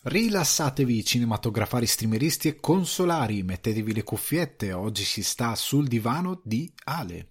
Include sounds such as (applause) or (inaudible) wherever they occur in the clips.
Rilassatevi cinematografari streameristi e consolari, mettetevi le cuffiette, oggi si sta sul divano di Ale.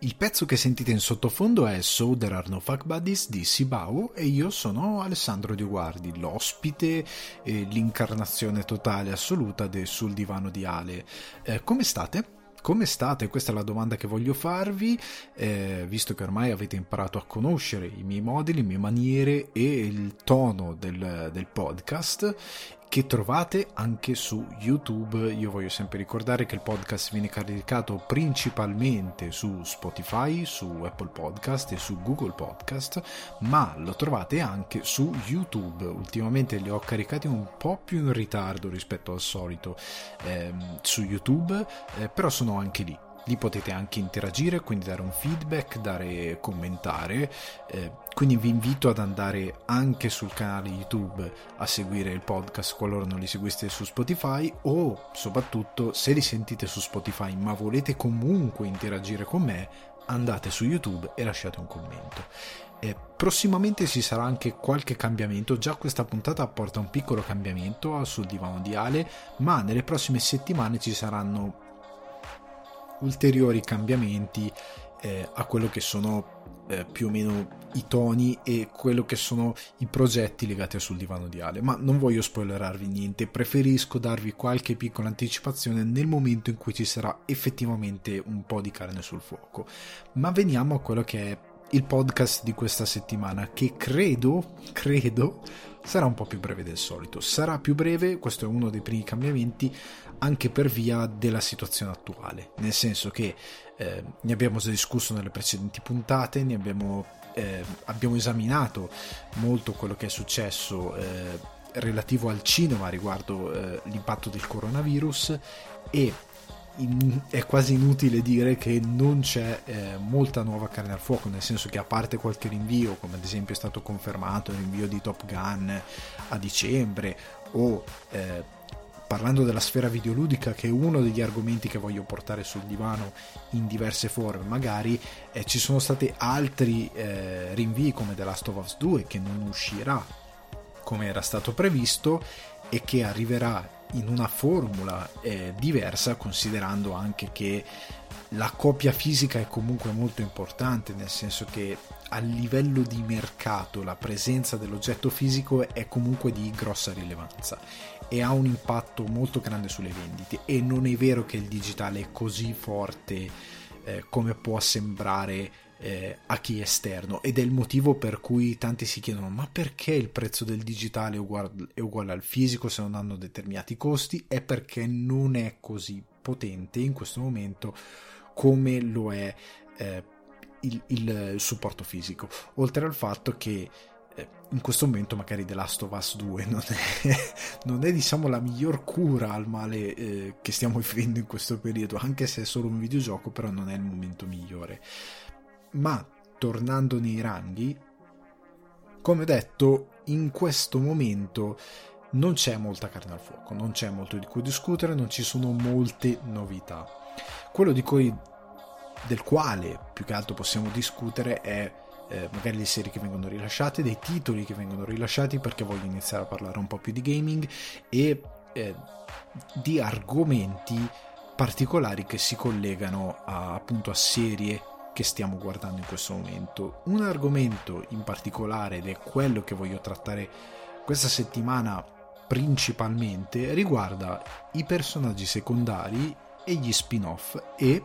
Il pezzo che sentite in sottofondo è So There Are No Fuck Buddies di Sibau e io sono Alessandro Dioguardi, l'ospite e l'incarnazione totale assoluta del Sul Divano di Ale. Eh, come state? Come state? Questa è la domanda che voglio farvi, eh, visto che ormai avete imparato a conoscere i miei modi, le mie maniere e il tono del, del podcast che trovate anche su YouTube. Io voglio sempre ricordare che il podcast viene caricato principalmente su Spotify, su Apple Podcast e su Google Podcast, ma lo trovate anche su YouTube. Ultimamente li ho caricati un po' più in ritardo rispetto al solito ehm, su YouTube, eh, però sono anche lì lì potete anche interagire, quindi dare un feedback, dare commentare. Eh, quindi vi invito ad andare anche sul canale YouTube a seguire il podcast qualora non li seguiste su Spotify o soprattutto se li sentite su Spotify ma volete comunque interagire con me, andate su YouTube e lasciate un commento. Eh, prossimamente ci sarà anche qualche cambiamento, già questa puntata apporta un piccolo cambiamento sul divano di Ale, ma nelle prossime settimane ci saranno ulteriori cambiamenti eh, a quello che sono eh, più o meno i toni e quello che sono i progetti legati a sul divano di Ale. Ma non voglio spoilerarvi niente, preferisco darvi qualche piccola anticipazione nel momento in cui ci sarà effettivamente un po' di carne sul fuoco. Ma veniamo a quello che è il podcast di questa settimana che credo, credo sarà un po' più breve del solito. Sarà più breve, questo è uno dei primi cambiamenti, anche per via della situazione attuale, nel senso che eh, ne abbiamo già discusso nelle precedenti puntate, ne abbiamo, eh, abbiamo esaminato molto quello che è successo eh, relativo al cinema riguardo eh, l'impatto del coronavirus e in, è quasi inutile dire che non c'è eh, molta nuova carne al fuoco, nel senso che a parte qualche rinvio, come ad esempio è stato confermato il rinvio di Top Gun a dicembre, o eh, parlando della sfera videoludica, che è uno degli argomenti che voglio portare sul divano in diverse forme, magari eh, ci sono stati altri eh, rinvii come The Last of Us 2 che non uscirà come era stato previsto e che arriverà in una formula eh, diversa considerando anche che la copia fisica è comunque molto importante nel senso che a livello di mercato la presenza dell'oggetto fisico è comunque di grossa rilevanza e ha un impatto molto grande sulle vendite. E non è vero che il digitale è così forte eh, come può sembrare eh, a chi esterno ed è il motivo per cui tanti si chiedono ma perché il prezzo del digitale è uguale, è uguale al fisico se non hanno determinati costi? È perché non è così potente in questo momento come lo è eh, il, il, supporto fisico. Oltre al fatto che eh, in questo momento magari The Last of Us 2 (laughs) non è, non è diciamo la miglior cura al male eh, che stiamo vivendo in questo periodo anche se è solo un videogioco però non è il momento migliore ma tornando nei ranghi, come detto, in questo momento non c'è molta carne al fuoco, non c'è molto di cui discutere, non ci sono molte novità. Quello di cui, del quale più che altro possiamo discutere è eh, magari le serie che vengono rilasciate, dei titoli che vengono rilasciati perché voglio iniziare a parlare un po' più di gaming e eh, di argomenti particolari che si collegano a, appunto a serie che stiamo guardando in questo momento. Un argomento in particolare, ed è quello che voglio trattare questa settimana principalmente, riguarda i personaggi secondari e gli spin-off e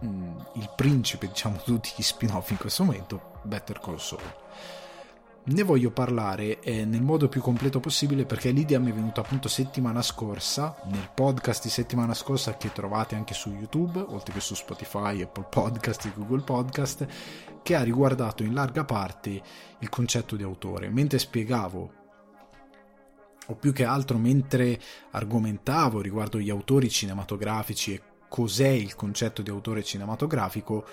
mh, mm, il principe, diciamo, tutti gli spin-off in questo momento, Better Call Saul ne voglio parlare eh, nel modo più completo possibile perché l'idea mi è venuta appunto settimana scorsa, nel podcast di settimana scorsa che trovate anche su YouTube, oltre che su Spotify, Apple Podcast e Google Podcast, che ha riguardato in larga parte il concetto di autore. Mentre spiegavo, o più che altro mentre argomentavo riguardo gli autori cinematografici e cos'è il concetto di autore cinematografico,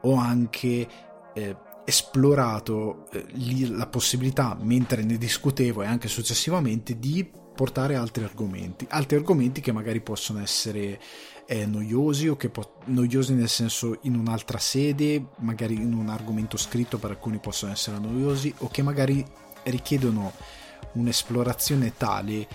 ho anche... Eh, esplorato eh, la possibilità, mentre ne discutevo e anche successivamente, di portare altri argomenti, altri argomenti che magari possono essere eh, noiosi o che po- noiosi nel senso in un'altra sede, magari in un argomento scritto per alcuni possono essere noiosi o che magari richiedono un'esplorazione tale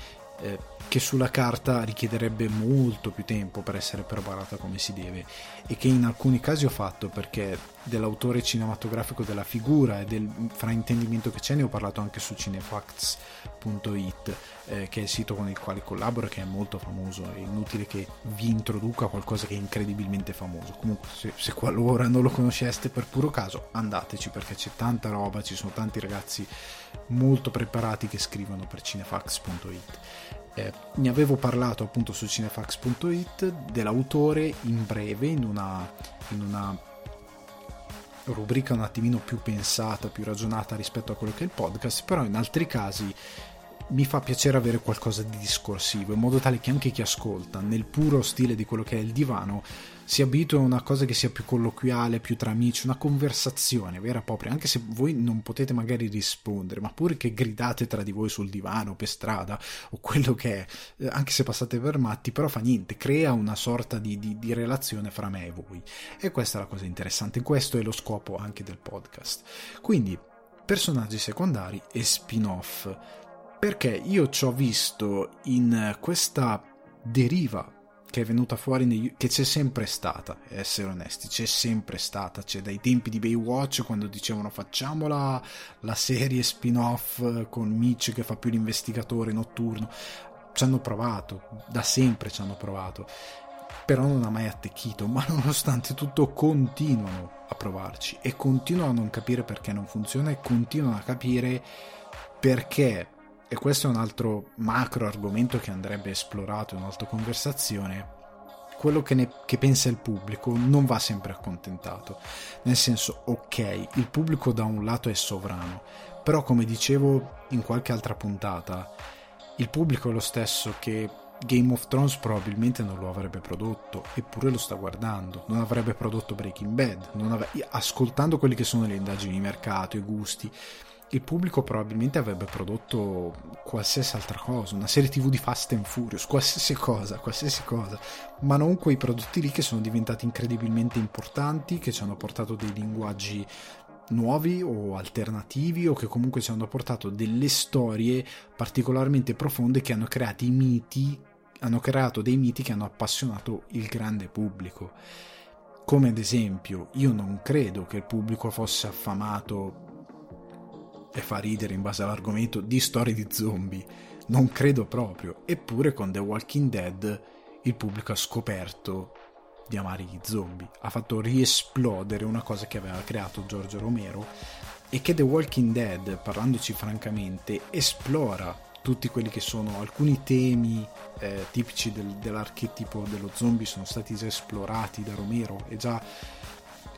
eh, che sulla carta richiederebbe molto più tempo per essere preparata come si deve e che in alcuni casi ho fatto perché dell'autore cinematografico della figura e del fraintendimento che c'è ne ho parlato anche su cinefacts.it eh, che è il sito con il quale collaboro che è molto famoso. È inutile che vi introduca qualcosa che è incredibilmente famoso. Comunque se, se qualora non lo conosceste per puro caso andateci perché c'è tanta roba ci sono tanti ragazzi molto preparati che scrivono per cinefax.it eh, ne avevo parlato appunto su cinefax.it dell'autore in breve in una, in una rubrica un attimino più pensata, più ragionata rispetto a quello che è il podcast, però in altri casi mi fa piacere avere qualcosa di discorsivo, in modo tale che anche chi ascolta, nel puro stile di quello che è il divano, si abitua a una cosa che sia più colloquiale, più tra amici, una conversazione vera e propria, anche se voi non potete magari rispondere, ma pure che gridate tra di voi sul divano, per strada, o quello che è, eh, anche se passate per matti, però fa niente, crea una sorta di, di, di relazione fra me e voi. E questa è la cosa interessante, questo è lo scopo anche del podcast. Quindi, personaggi secondari e spin-off perché io ci ho visto in questa deriva che è venuta fuori negli, che c'è sempre stata, essere onesti, c'è sempre stata, c'è dai tempi di Baywatch quando dicevano facciamola la serie spin-off con Mitch che fa più l'investigatore notturno, ci hanno provato, da sempre ci hanno provato, però non ha mai attecchito, ma (laughs) nonostante tutto continuano a provarci e continuano a non capire perché non funziona e continuano a capire perché e questo è un altro macro argomento che andrebbe esplorato in un'altra conversazione, quello che, ne, che, pensa il pubblico non va sempre accontentato. Nel senso, ok, il pubblico da un lato è sovrano, però come dicevo in qualche altra puntata, il pubblico è lo stesso che Game of Thrones probabilmente non lo avrebbe prodotto, eppure lo sta guardando. Non avrebbe prodotto Breaking Bad, avrebbe, ascoltando quelle che sono le indagini di mercato, i gusti il pubblico probabilmente avrebbe prodotto qualsiasi altra cosa, una serie tv di Fast and Furious, qualsiasi cosa, qualsiasi cosa, ma non quei prodotti lì che sono diventati incredibilmente importanti, che ci hanno portato dei linguaggi nuovi o alternativi o che comunque ci hanno portato delle storie particolarmente profonde che hanno creato i miti, hanno creato dei miti che hanno appassionato il grande pubblico. Come ad esempio, io non credo che il pubblico fosse affamato e fa ridere in base all'argomento di storie di zombie. Non credo proprio. Eppure con The Walking Dead il pubblico ha scoperto di amare gli zombie. Ha fatto riesplodere una cosa che aveva creato Giorgio Romero e che The Walking Dead, parlandoci francamente, esplora tutti quelli che sono alcuni temi eh, tipici del, dell'archetipo dello zombie sono stati già esplorati da Romero e già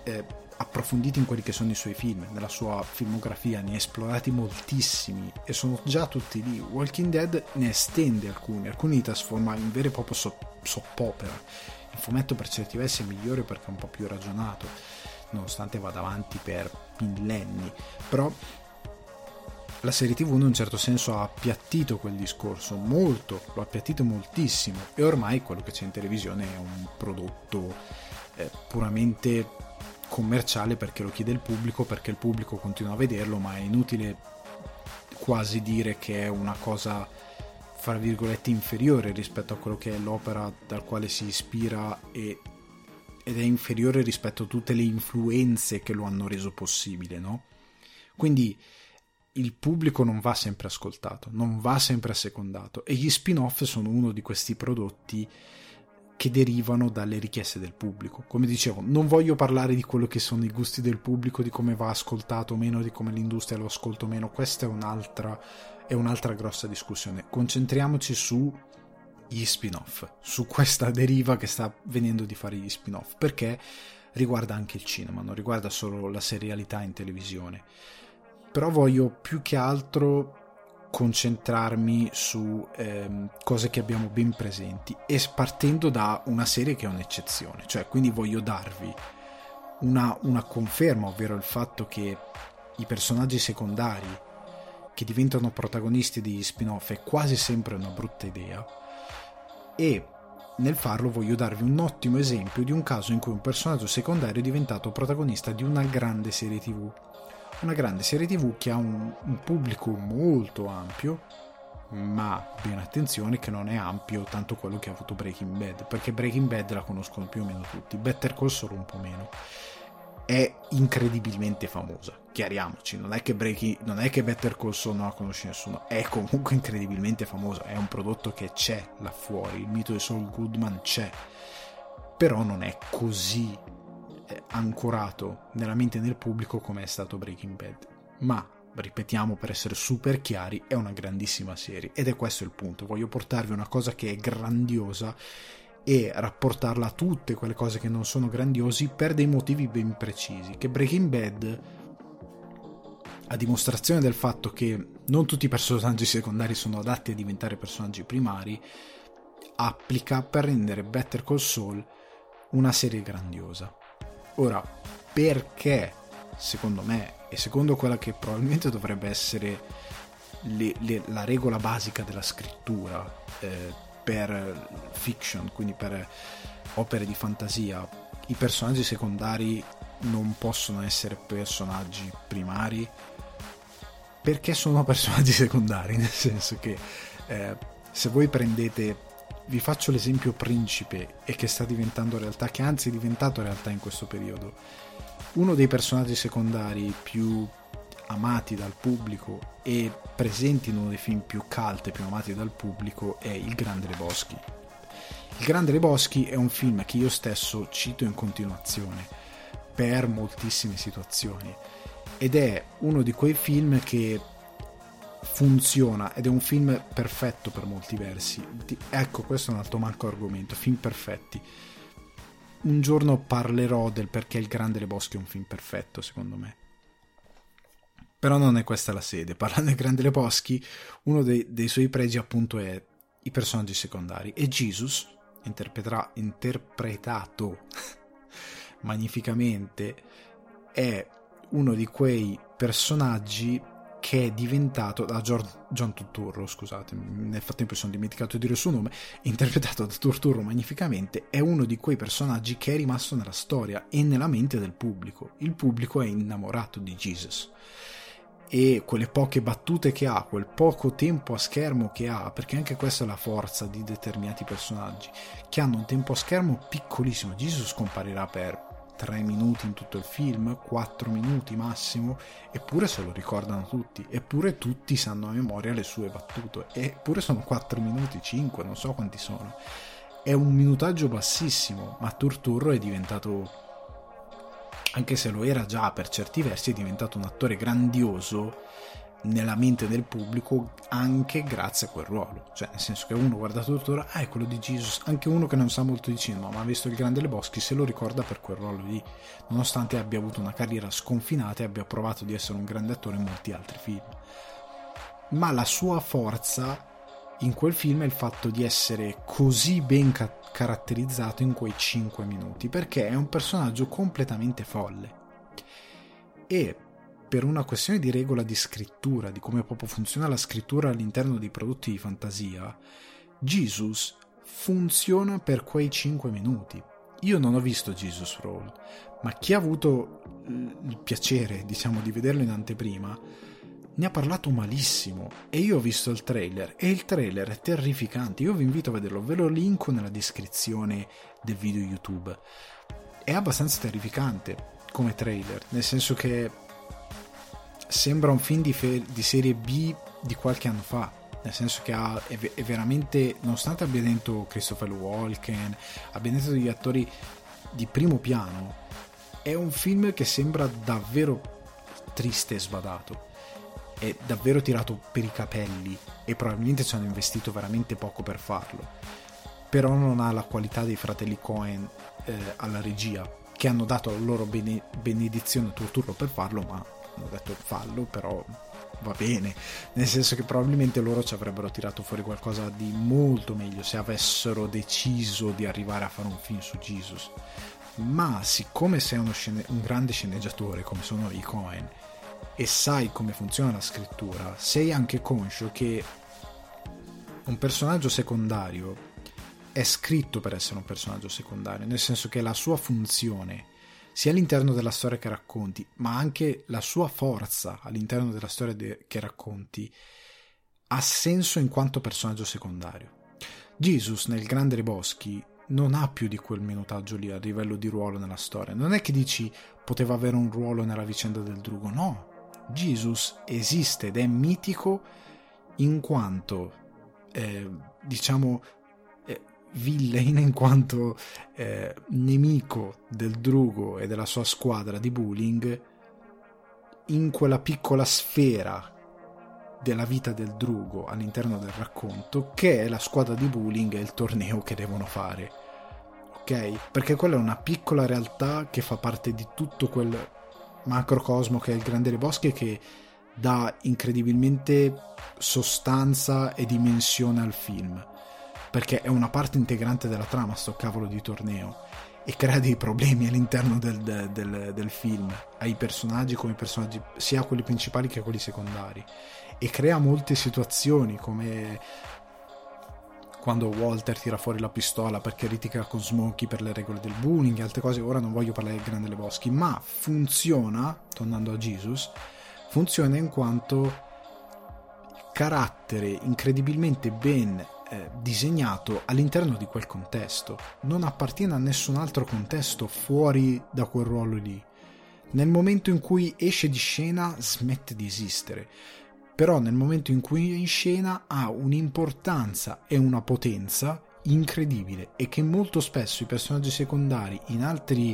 eh, approfonditi in quelli che sono i suoi film, nella sua filmografia, ne ha esplorati moltissimi e sono già tutti lì. Walking Dead ne estende alcuni, alcuni li trasforma in vero e proprio soppopera. Il fumetto per certi versi è migliore perché è un po' più ragionato, nonostante vada avanti per millenni, però la serie tv in un certo senso ha appiattito quel discorso molto, lo ha appiattito moltissimo e ormai quello che c'è in televisione è un prodotto eh, puramente commerciale perché lo chiede il pubblico, perché il pubblico continua a vederlo, ma è inutile quasi dire che è una cosa fra virgolette inferiore rispetto a quello che è l'opera dal quale si ispira e, ed è inferiore rispetto a tutte le influenze che lo hanno reso possibile, no? Quindi il pubblico non va sempre ascoltato, non va sempre assecondato e gli spin-off sono uno di questi prodotti che derivano dalle richieste del pubblico. Come dicevo, non voglio parlare di quello che sono i gusti del pubblico, di come va ascoltato meno, di come l'industria lo ascolta meno, questa è un'altra, è un'altra grossa discussione. Concentriamoci su gli spin-off, su questa deriva che sta venendo di fare gli spin-off, perché riguarda anche il cinema, non riguarda solo la serialità in televisione. Però voglio più che altro concentrarmi su ehm, cose che abbiamo ben presenti e partendo da una serie che è un'eccezione, cioè quindi voglio darvi una, una conferma, ovvero il fatto che i personaggi secondari che diventano protagonisti degli spin-off è quasi sempre una brutta idea e nel farlo voglio darvi un ottimo esempio di un caso in cui un personaggio secondario è diventato protagonista di una grande serie tv. Una grande serie tv che ha un, un pubblico molto ampio, ma ben attenzione che non è ampio tanto quello che ha avuto Breaking Bad, perché Breaking Bad la conoscono più o meno tutti, Better Call Saul un po' meno è incredibilmente famosa. Chiariamoci, non è che, Breaking, non è che Better Call Saul non la conosce nessuno, è comunque (laughs) incredibilmente famosa, è un prodotto che c'è là fuori, il mito di Saul Goodman c'è, però non è così ancorato nella mente del pubblico come è stato Breaking Bad. Ma, ripetiamo per essere super chiari, è una grandissima serie ed è questo il punto, voglio portarvi una cosa che è grandiosa e rapportarla a tutte quelle cose che non sono grandiosi per dei motivi ben precisi. Che Breaking Bad, a dimostrazione del fatto che non tutti i personaggi secondari sono adatti a diventare personaggi primari, applica per rendere Better Call Saul una serie grandiosa. Ora, perché secondo me e secondo quella che probabilmente dovrebbe essere le, le, la regola basica della scrittura, eh, per fiction, quindi per opere di fantasia, i personaggi secondari non possono essere personaggi primari? Perché sono (laughs) personaggi secondari, nel senso che eh, se voi prendete vi faccio l'esempio principe e che sta diventando realtà, che anzi è diventato realtà in questo periodo. Uno dei personaggi secondari più amati dal pubblico e presenti in uno dei film più cult e più amati dal pubblico è Il Grande Leboschi. Il Grande Leboschi è un film che io stesso cito in continuazione per moltissime situazioni ed è uno di quei film che funziona ed è un film perfetto per molti versi. Ecco, questo è un altro manco argomento, film perfetti. Un giorno parlerò del perché Il Grande Leboschi è un film perfetto, secondo me però non è questa la sede. Parlando di Grande Leboschi, uno dei, dei, suoi pregi appunto è i personaggi secondari. E Jesus, interpretato (laughs) magnificamente, è uno di quei personaggi che è diventato da John Turturro, scusate, nel frattempo mi sono dimenticato di dire il suo nome, (laughs) interpretato da Turturro magnificamente, è uno di quei personaggi che è rimasto nella storia e nella mente del pubblico. Il pubblico è innamorato di Jesus e quelle poche battute che ha, quel poco tempo a schermo che ha, perché anche questa è la forza di determinati personaggi, che hanno un tempo a schermo piccolissimo. Jesus comparirà per 3 minuti in tutto il film, 4 minuti massimo, eppure se lo ricordano tutti, eppure tutti sanno a memoria le sue battute, eppure sono 4 minuti, 5, non so quanti sono. È un minutaggio bassissimo, ma Turturro è diventato anche se lo era già per certi versi, è diventato un attore grandioso nella mente del pubblico anche grazie a quel ruolo. Cioè, nel senso che uno guarda tuttora, ah, è quello di Jesus, anche uno che non sa molto di cinema, ma ha visto il Grande Leboschi, se lo ricorda per quel ruolo lì, nonostante abbia avuto una carriera sconfinata e abbia provato di essere un grande attore in molti altri film. Ma la sua forza in quel film è il fatto di essere così ben ca- caratterizzato in quei 5 minuti, perché è un personaggio completamente folle. E per una questione di regola di scrittura, di come proprio funziona la scrittura all'interno dei prodotti di fantasia, Jesus funziona per quei 5 minuti. Io non ho visto Jesus Roll, ma chi ha avuto il piacere, diciamo, di vederlo in anteprima, ne ha parlato malissimo e io ho visto il trailer e il trailer è terrificante. Io vi invito a vederlo, ve lo linko nella descrizione del video YouTube. È abbastanza terrificante come trailer, nel senso che sembra un film di, fe- di serie B di qualche anno fa. Nel senso che ha, è, è veramente, nonostante abbia dentro Christopher Walken, abbia dentro degli attori di primo piano, è un film che sembra davvero triste e sbadato è davvero tirato per i capelli e probabilmente ci hanno investito veramente poco per farlo. Però non ha la qualità dei fratelli Cohen eh, alla regia, che hanno dato la loro bene- benedizione a Turturro per farlo, ma hanno detto fallo, però va bene. Nel senso che probabilmente loro ci avrebbero tirato fuori qualcosa di molto meglio se avessero deciso di arrivare a fare un film su Jesus. Ma siccome sei scene- un grande sceneggiatore come sono i Cohen e sai come funziona la scrittura, sei anche conscio che un personaggio secondario è scritto per essere un personaggio secondario, nel senso che la sua funzione, sia all'interno della storia che racconti, ma anche la sua forza all'interno della storia de- che racconti, ha senso in quanto personaggio secondario. Jesus nel Grande dei Boschi non ha più di quel minutaggio lì a livello di ruolo nella storia. Non è che dici poteva avere un ruolo nella vicenda del drugo, no. Jesus esiste ed è mitico in quanto, eh, diciamo, villain, in quanto eh, nemico del drugo e della sua squadra di bullying in quella piccola sfera della vita del drugo all'interno del racconto che è la squadra di bullying e il torneo che devono fare ok? Perché quella è una piccola realtà che fa parte di tutto quel macrocosmo che è il grande dei boschi che dà incredibilmente sostanza e dimensione al film perché è una parte integrante della trama sto cavolo di torneo e crea dei problemi all'interno del, del, del, film ai personaggi come personaggi sia quelli principali che quelli secondari. E crea molte situazioni come quando Walter tira fuori la pistola perché litiga con Smokey per le regole del bullying e altre cose, ora non voglio parlare del Grande Lebowski, ma funziona, tornando a Jesus, funziona in quanto carattere incredibilmente ben disegnato all'interno di quel contesto, non appartiene a nessun altro contesto fuori da quel ruolo lì. Nel momento in cui esce di scena smette di esistere però nel momento in cui è in scena ha un'importanza e una potenza incredibile e che molto spesso i personaggi secondari in altri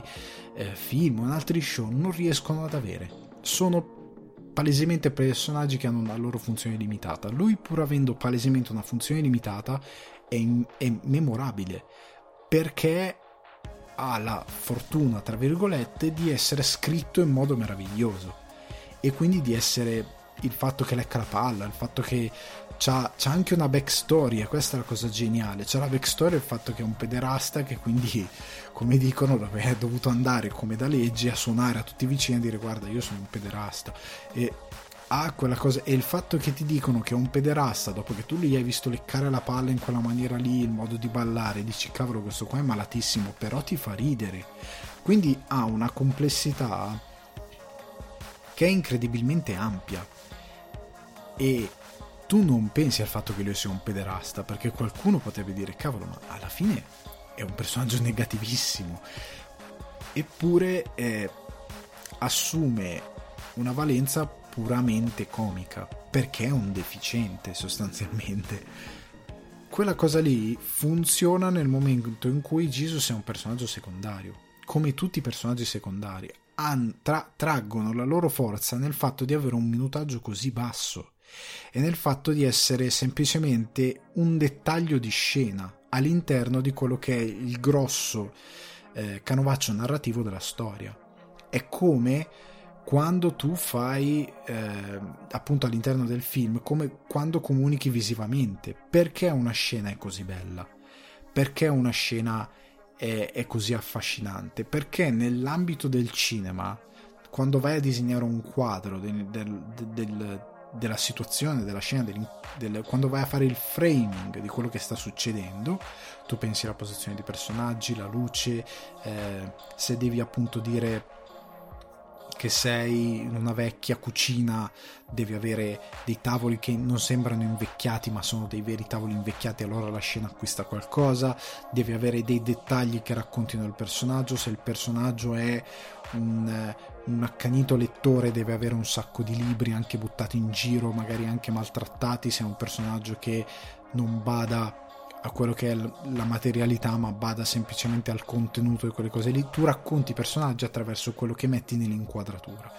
eh, film o in altri show non riescono ad avere. Sono palesemente personaggi che hanno una loro funzione limitata. Lui, pur avendo palesemente una funzione limitata, è, è memorabile perché ha la fortuna, tra virgolette, di essere scritto in modo meraviglioso e quindi di essere il fatto che lecca la palla, il fatto che c'ha, c'ha, anche una backstory e questa è la cosa geniale. C'è la backstory il fatto che è un pederasta che quindi, come dicono, è dovuto andare come da legge a suonare a tutti i vicini e dire guarda io sono un pederasta. E ha quella cosa e il fatto che ti dicono che è un pederasta dopo che tu gli hai visto leccare la palla in quella maniera lì, il modo di ballare, dici cavolo questo qua è malatissimo, però ti fa ridere. Quindi ha una complessità che è incredibilmente ampia e tu non pensi al fatto che lui sia un pederasta, perché qualcuno potrebbe dire, cavolo, ma alla fine è un personaggio negativissimo. Eppure eh, assume una valenza puramente comica, perché è un deficiente sostanzialmente. Quella cosa lì funziona nel momento in cui Jesus è un personaggio secondario, come tutti i personaggi secondari. Tra- traggono la loro forza nel fatto di avere un minutaggio così basso e nel fatto di essere semplicemente un dettaglio di scena all'interno di quello che è il grosso eh, canovaccio narrativo della storia. È come quando tu fai eh, appunto all'interno del film, come quando comunichi visivamente, perché una scena è così bella, perché una scena è, è così affascinante, perché nell'ambito del cinema, quando vai a disegnare un quadro del, del, del della situazione, della scena, del, del, quando vai a fare il framing di quello che sta succedendo, tu pensi alla posizione dei personaggi, la luce, eh, se devi appunto dire che sei in una vecchia cucina, devi avere dei tavoli che non sembrano invecchiati ma sono dei veri tavoli invecchiati, allora la scena acquista qualcosa, devi avere dei dettagli che raccontino il personaggio, se il personaggio è un, un accanito lettore deve avere un sacco di libri anche buttati in giro, magari anche maltrattati, se è un personaggio che non bada a quello che è la materialità, ma bada semplicemente al contenuto di quelle cose lì. Tu racconti i personaggi attraverso quello che metti nell'inquadratura.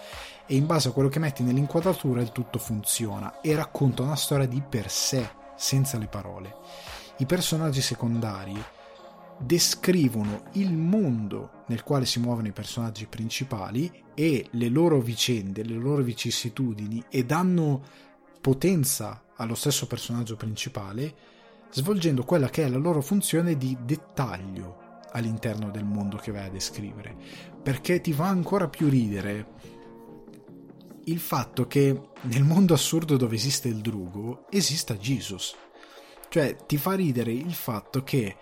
E in base a quello che metti nell'inquadratura il tutto funziona e racconta una storia di per sé, senza le parole. I personaggi secondari descrivono il mondo nel quale si muovono i personaggi principali e le loro vicende, le loro vicissitudini e danno potenza allo stesso personaggio principale, svolgendo quella che è la loro funzione di dettaglio all'interno del mondo che vai a descrivere. Perché ti fa ancora più ridere il fatto che nel mondo assurdo dove esiste il drugo esista Jesus. Cioè ti fa ridere il fatto che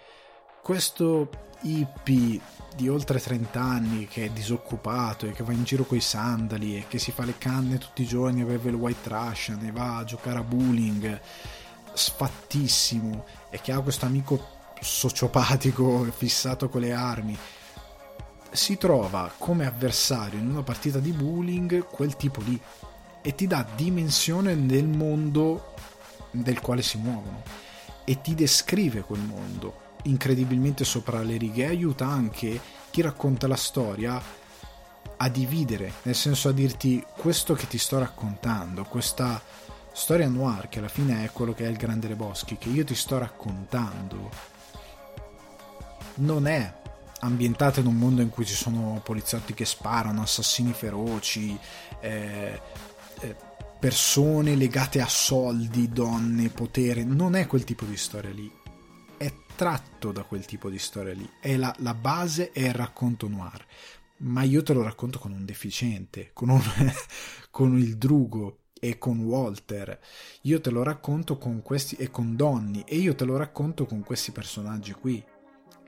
questo hippie di oltre 30 anni che è disoccupato e che va in giro coi sandali e che si fa le canne tutti i giorni a bere il white trash e va a giocare a bowling sfattissimo e che ha questo amico sociopatico (laughs) fissato con le armi si trova come avversario in una partita di bowling quel tipo lì e ti dà dimensione nel mondo del quale si muovono e ti descrive quel mondo incredibilmente sopra le righe aiuta anche chi racconta la storia a dividere, nel senso a dirti questo che ti sto raccontando, questa storia noir che alla fine è quello che è il Grande Le Boschi, che io ti sto raccontando, non è ambientata in un mondo in cui ci sono poliziotti che sparano, assassini feroci, eh, eh, persone legate a soldi, donne, potere, non è quel tipo di storia lì tratto da quel tipo di storia lì. È la, la base è il racconto noir. Ma io te lo racconto con un deficiente, con, un, (laughs) con il drugo e con Walter. Io te lo racconto con questi e con Donny e io te lo racconto con questi personaggi qui.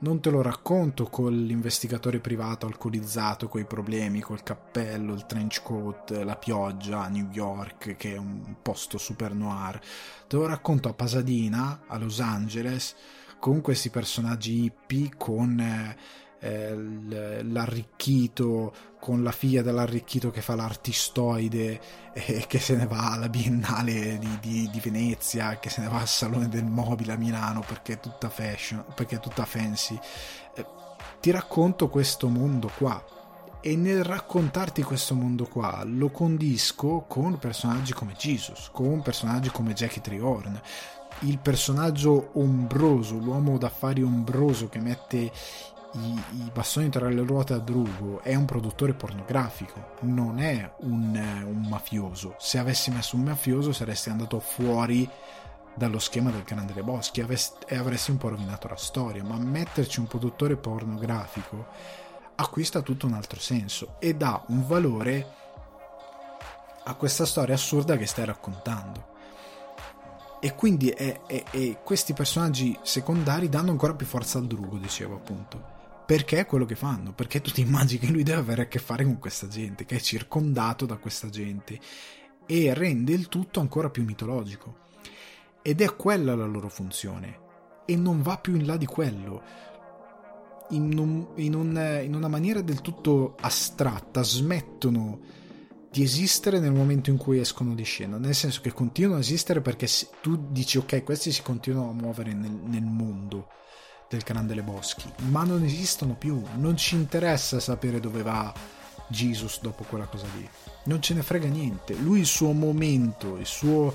Non te lo racconto con l'investigatore privato alcolizzato, coi problemi, col cappello, il trench coat, la pioggia a New York, che è un posto super noir. Te lo racconto a Pasadena, a Los Angeles, con questi personaggi hippie, con eh, l'arricchito, con la figlia dell'arricchito che fa l'artistoide e che se ne va alla Biennale di, di, di, Venezia, che se ne va al Salone del Mobile a Milano perché è tutta fashion, perché è tutta fancy. Eh, ti racconto questo mondo qua e nel raccontarti questo mondo qua lo condisco con personaggi come Jesus, con personaggi come Jackie Triorn, il personaggio ombroso, l'uomo d'affari ombroso che mette i, i, bastoni tra le ruote a Drugo è un produttore pornografico, non è un, un mafioso. Se avessi messo un mafioso saresti andato fuori dallo schema del Grande Boschi e avresti un po' rovinato la storia, ma metterci un produttore pornografico acquista tutto un altro senso e dà un valore a questa storia assurda che stai raccontando e quindi è, è, è, questi personaggi secondari danno ancora più forza al drugo, dicevo appunto. Perché è quello che fanno? Perché tu ti immagini che lui deve avere a che fare con questa gente, che è circondato da questa gente e rende il tutto ancora più mitologico. Ed è quella la loro funzione e non va più in là di quello. In, un, in, un, in una maniera del tutto astratta smettono di esistere nel momento in cui escono di scena, nel senso che continuano a esistere perché tu dici ok, questi si continuano a muovere nel, nel mondo del Grande Le Boschi, ma non esistono più, non ci interessa sapere dove va Jesus dopo quella cosa lì, non ce ne frega niente, lui il suo momento, il suo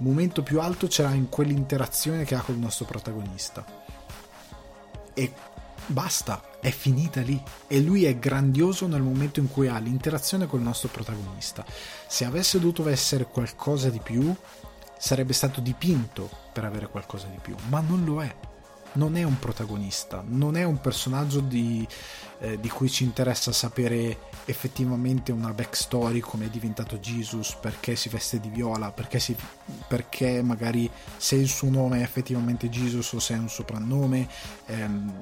momento più alto c'era in quell'interazione che ha con il nostro protagonista. E basta, è finita lì. E lui è grandioso nel momento in cui ha l'interazione con il nostro protagonista. Se avesse dovuto essere qualcosa di più, sarebbe stato dipinto per avere qualcosa di più, ma non lo è. Non è un protagonista, non è un personaggio di, eh, di cui ci interessa sapere effettivamente una backstory come è diventato Jesus, perché si veste di viola, perché, si, perché magari se il suo nome è effettivamente Jesus o se è un soprannome. Ehm,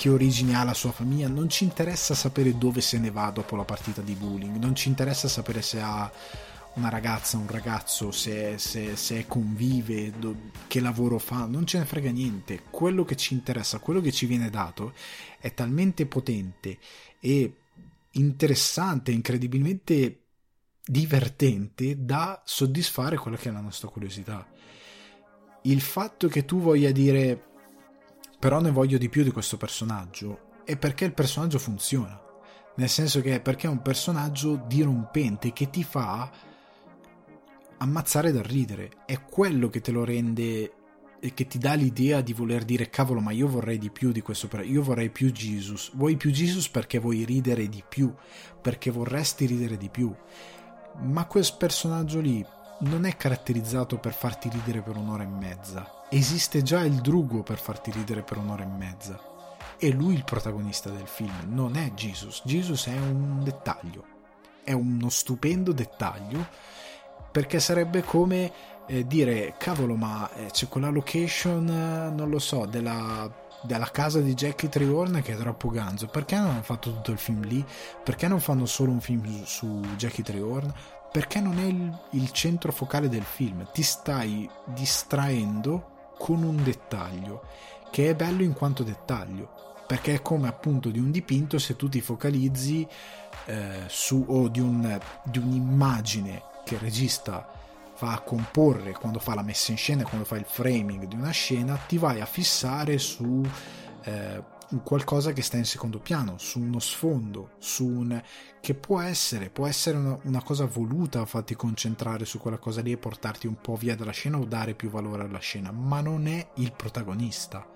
che origine ha la sua famiglia, non ci interessa sapere dove se ne va dopo la partita di bowling, non ci interessa sapere se ha una ragazza, un ragazzo, se, se, se convive, do, che lavoro fa, non ce ne frega niente. Quello che ci interessa, quello che ci viene dato è talmente potente e interessante, incredibilmente divertente da soddisfare quella che è la nostra curiosità. Il fatto che tu voglia dire però ne voglio di più di questo personaggio è perché il personaggio funziona. Nel senso che è perché è un personaggio dirompente che ti fa ammazzare dal ridere. È quello che te lo rende e che ti dà l'idea di voler dire cavolo ma io vorrei di più di questo io vorrei più Jesus vuoi più Jesus perché vuoi ridere di più perché vorresti ridere di più ma quel personaggio lì non è caratterizzato per farti ridere per un'ora e mezza. Esiste già il drugo per farti ridere per un'ora e mezza. È lui il protagonista del film, non è Jesus. Jesus è un dettaglio. è uno stupendo dettaglio perché sarebbe come eh, dire cavolo ma eh, c'è quella location eh, non lo so della, della casa di Jackie Trehorn che è troppo ganzo perché non hanno fatto tutto il film lì perché non fanno solo un film su, su Jackie Trehorn perché non è il, il centro focale del film ti stai distraendo con un dettaglio che è bello in quanto dettaglio perché è come appunto di un dipinto se tu ti focalizzi eh, su o di, un, di un'immagine che il regista va a comporre quando fa la messa in scena, quando fa il framing di una scena, ti vai a fissare su eh, qualcosa che sta in secondo piano, su uno sfondo, su un che può essere, può essere una, una, cosa voluta, farti concentrare su quella cosa lì e portarti un po' via dalla scena o dare più valore alla scena, ma non è il protagonista.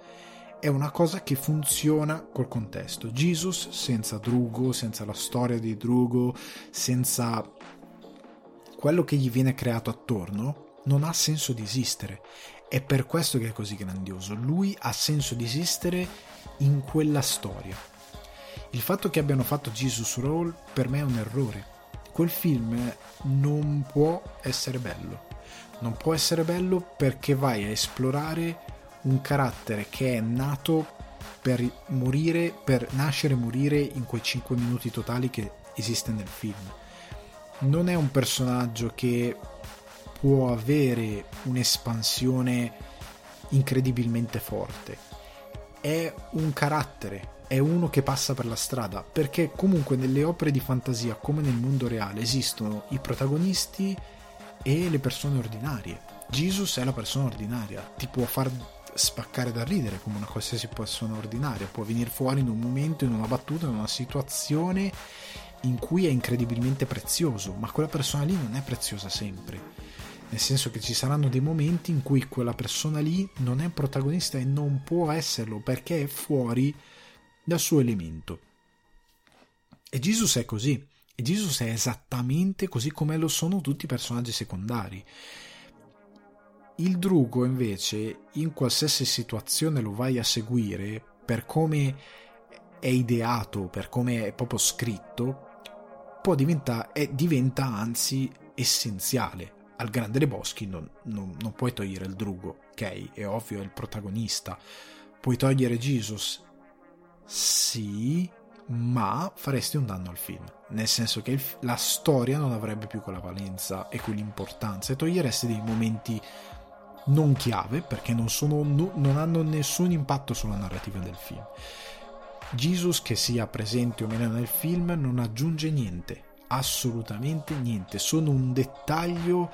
È una cosa che funziona col contesto. Jesus senza Drugo, senza la storia di Drugo, senza quello che gli viene creato attorno non ha senso di esistere. È per questo che è così grandioso. Lui ha senso di esistere in quella storia. Il fatto che abbiano fatto Jesus Roll per me è un errore. Quel film non può essere bello. Non può essere bello perché vai a esplorare un carattere che è nato per morire, per nascere e morire in quei 5 minuti totali che esiste nel film non è un personaggio che può avere un'espansione incredibilmente forte. È un carattere, è uno che passa per la strada, perché comunque nelle opere di fantasia come nel mondo reale esistono i protagonisti e le persone ordinarie. Jesus è la persona ordinaria, ti può far spaccare da ridere come una qualsiasi persona ordinaria, può venire fuori in un momento, in una battuta, in una situazione in cui è incredibilmente prezioso, ma quella persona lì non è preziosa sempre. Nel senso che ci saranno dei momenti in cui quella persona lì non è protagonista e non può esserlo perché è fuori dal suo elemento. E Jesus è così. E Jesus è esattamente così come lo sono tutti i personaggi secondari. Il drugo invece in qualsiasi situazione lo vai a seguire per come è ideato, per come è proprio scritto, può diventare, diventa anzi essenziale. Al Grande Boschi non, non, non puoi togliere il drugo, ok? È ovvio, è il protagonista. Puoi togliere Jesus? Sì, ma faresti un danno al film. Nel senso che il, la storia non avrebbe più quella valenza e quell'importanza e toglieresti dei momenti non chiave perché non, sono, non hanno nessun impatto sulla narrativa del film. Jesus che sia presente o meno nel film non aggiunge niente, assolutamente niente, sono un dettaglio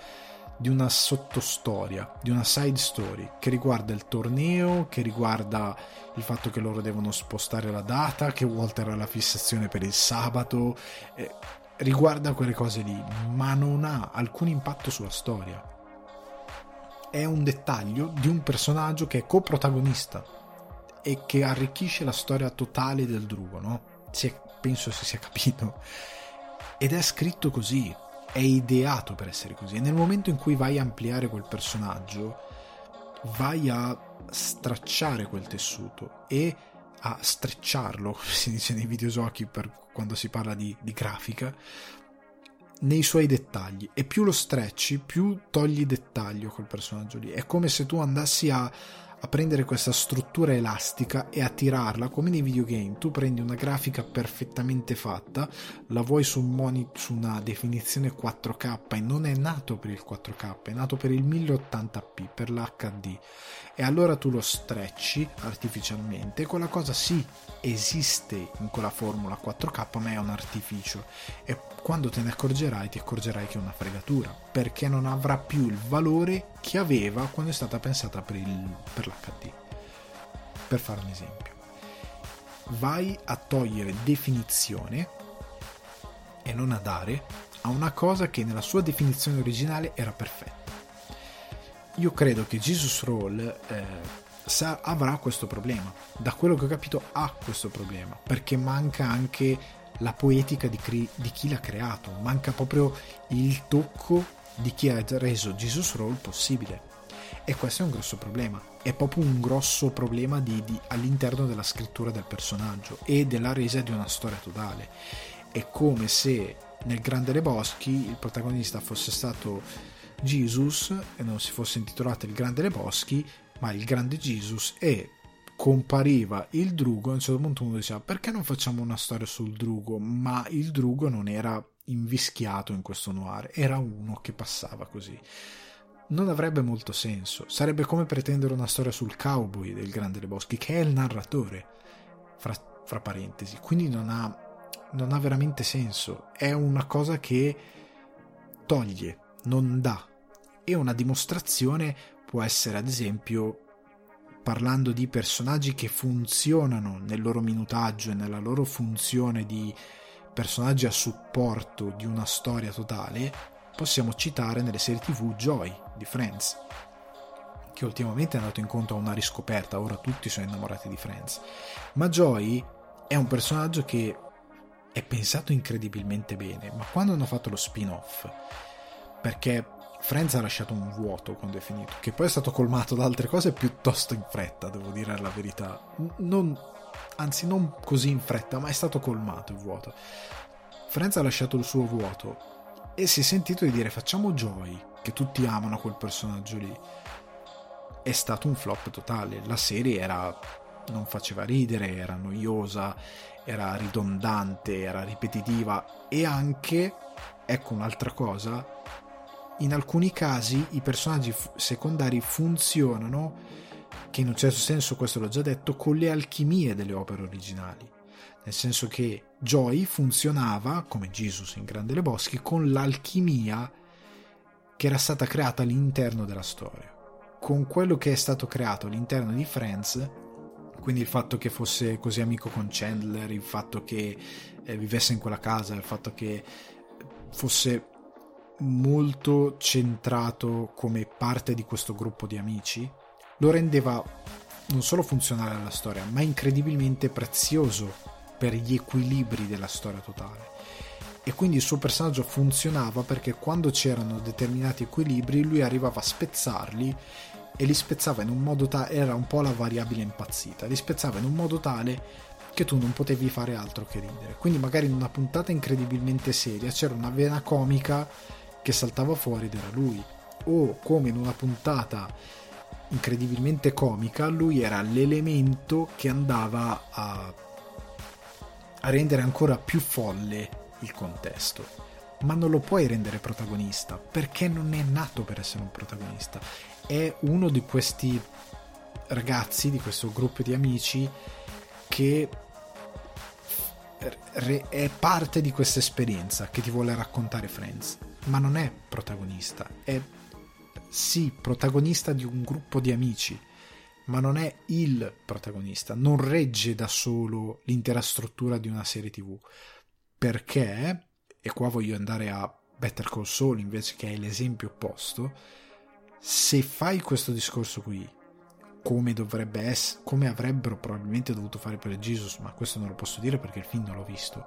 di una sottostoria, di una side story che riguarda il torneo, che riguarda il fatto che loro devono spostare la data, che Walter ha la fissazione per il sabato, eh, riguarda quelle cose lì, ma non ha alcun impatto sulla storia. È un dettaglio di un personaggio che è coprotagonista e che arricchisce la storia totale del Drugo, no? Si penso si sia capito. Ed è scritto così, è ideato per essere così. E nel momento in cui vai a ampliare quel personaggio, vai a stracciare quel tessuto e a strecciarlo, come (laughs) si dice nei videogiochi quando si parla di, di grafica, nei suoi dettagli. E più lo strecci, più togli dettaglio quel personaggio lì. È come se tu andassi a a prendere questa struttura elastica e a tirarla come nei videogame. Tu prendi una grafica perfettamente fatta, la vuoi su, monitor, su una definizione 4K e non è nato per il 4K, è nato per il 1080p, per l'HD. E allora tu lo strecci artificialmente. Quella cosa sì esiste in quella formula 4K, ma è un artificio. E quando te ne accorgerai, ti accorgerai che è una fregatura, perché non avrà più il valore che aveva quando è stata pensata per, il, per l'HD. Per fare un esempio, vai a togliere definizione e non a dare a una cosa che nella sua definizione originale era perfetta. Io credo che Jesus Roll eh, sa, avrà questo problema. Da quello che ho capito ha questo problema, perché manca anche la poetica di, cri- di chi l'ha creato, manca proprio il tocco di chi ha reso Jesus Roll possibile. E questo è un grosso problema, è proprio un grosso problema di, di, all'interno della scrittura del personaggio e della resa di una storia totale. È come se nel Grande Leboschi il protagonista fosse stato Jesus e non si fosse intitolato il Grande Leboschi, ma il Grande Jesus e compariva il Drugo, a un certo punto uno diceva perché non facciamo una storia sul Drugo? Ma il Drugo non era invischiato in questo noir, era uno che passava così. Non avrebbe molto senso, sarebbe come pretendere una storia sul cowboy del Grande Leboschi, che è il narratore, fra, fra parentesi, quindi non ha, non ha veramente senso, è una cosa che toglie, non dà, e una dimostrazione può essere ad esempio parlando di personaggi che funzionano nel loro minutaggio e nella loro funzione di personaggi a supporto di una storia totale, possiamo citare nelle serie TV Joy di Friends, che ultimamente è andato incontro a una riscoperta, ora tutti sono innamorati di Friends. Ma Joy è un personaggio che è pensato incredibilmente bene, ma quando hanno fatto lo spin-off, perché Friends ha lasciato un vuoto quando è finito, che poi è stato colmato da altre cose piuttosto in fretta, devo dire la verità. Non, anzi, non così in fretta, ma è stato colmato il vuoto. Friends ha lasciato il suo vuoto e si è sentito di dire facciamo Joy, che tutti amano quel personaggio lì. È stato un flop totale. La serie era non faceva ridere, era noiosa, era ridondante, era ripetitiva e anche, ecco un'altra cosa, in alcuni casi i personaggi secondari funzionano, che in un certo senso questo l'ho già detto, con le alchimie delle opere originali. Nel senso che Joy funzionava, come Jesus in Grande Le Boschi, con l'alchimia che era stata creata all'interno della storia. Con quello che è stato creato all'interno di Friends, quindi il fatto che fosse così amico con Chandler, il fatto che eh, vivesse in quella casa, il fatto che fosse molto centrato come parte di questo gruppo di amici, lo rendeva non solo funzionale alla storia, ma incredibilmente prezioso per gli equilibri della storia totale. E quindi il suo personaggio funzionava perché quando c'erano determinati equilibri lui arrivava a spezzarli e li spezzava in un modo tale, era un po' la variabile impazzita, li spezzava in un modo tale che tu non potevi fare altro che ridere. Quindi magari in una puntata incredibilmente seria c'era una vena comica che saltava fuori ed era lui. O come in una puntata incredibilmente comica, lui era l'elemento che andava a, a rendere ancora più folle il contesto. Ma non lo puoi rendere protagonista perché non è nato per essere un protagonista. È uno di questi ragazzi, di questo gruppo di amici che è parte di questa esperienza che ti vuole raccontare Friends ma non è protagonista, è sì protagonista di un gruppo di amici, ma non è il protagonista, non regge da solo l'intera struttura di una serie tv, perché, e qua voglio andare a Better Call Saul invece che è l'esempio opposto, se fai questo discorso qui, come dovrebbe essere, come avrebbero probabilmente dovuto fare per Jesus, ma questo non lo posso dire perché il film non l'ho visto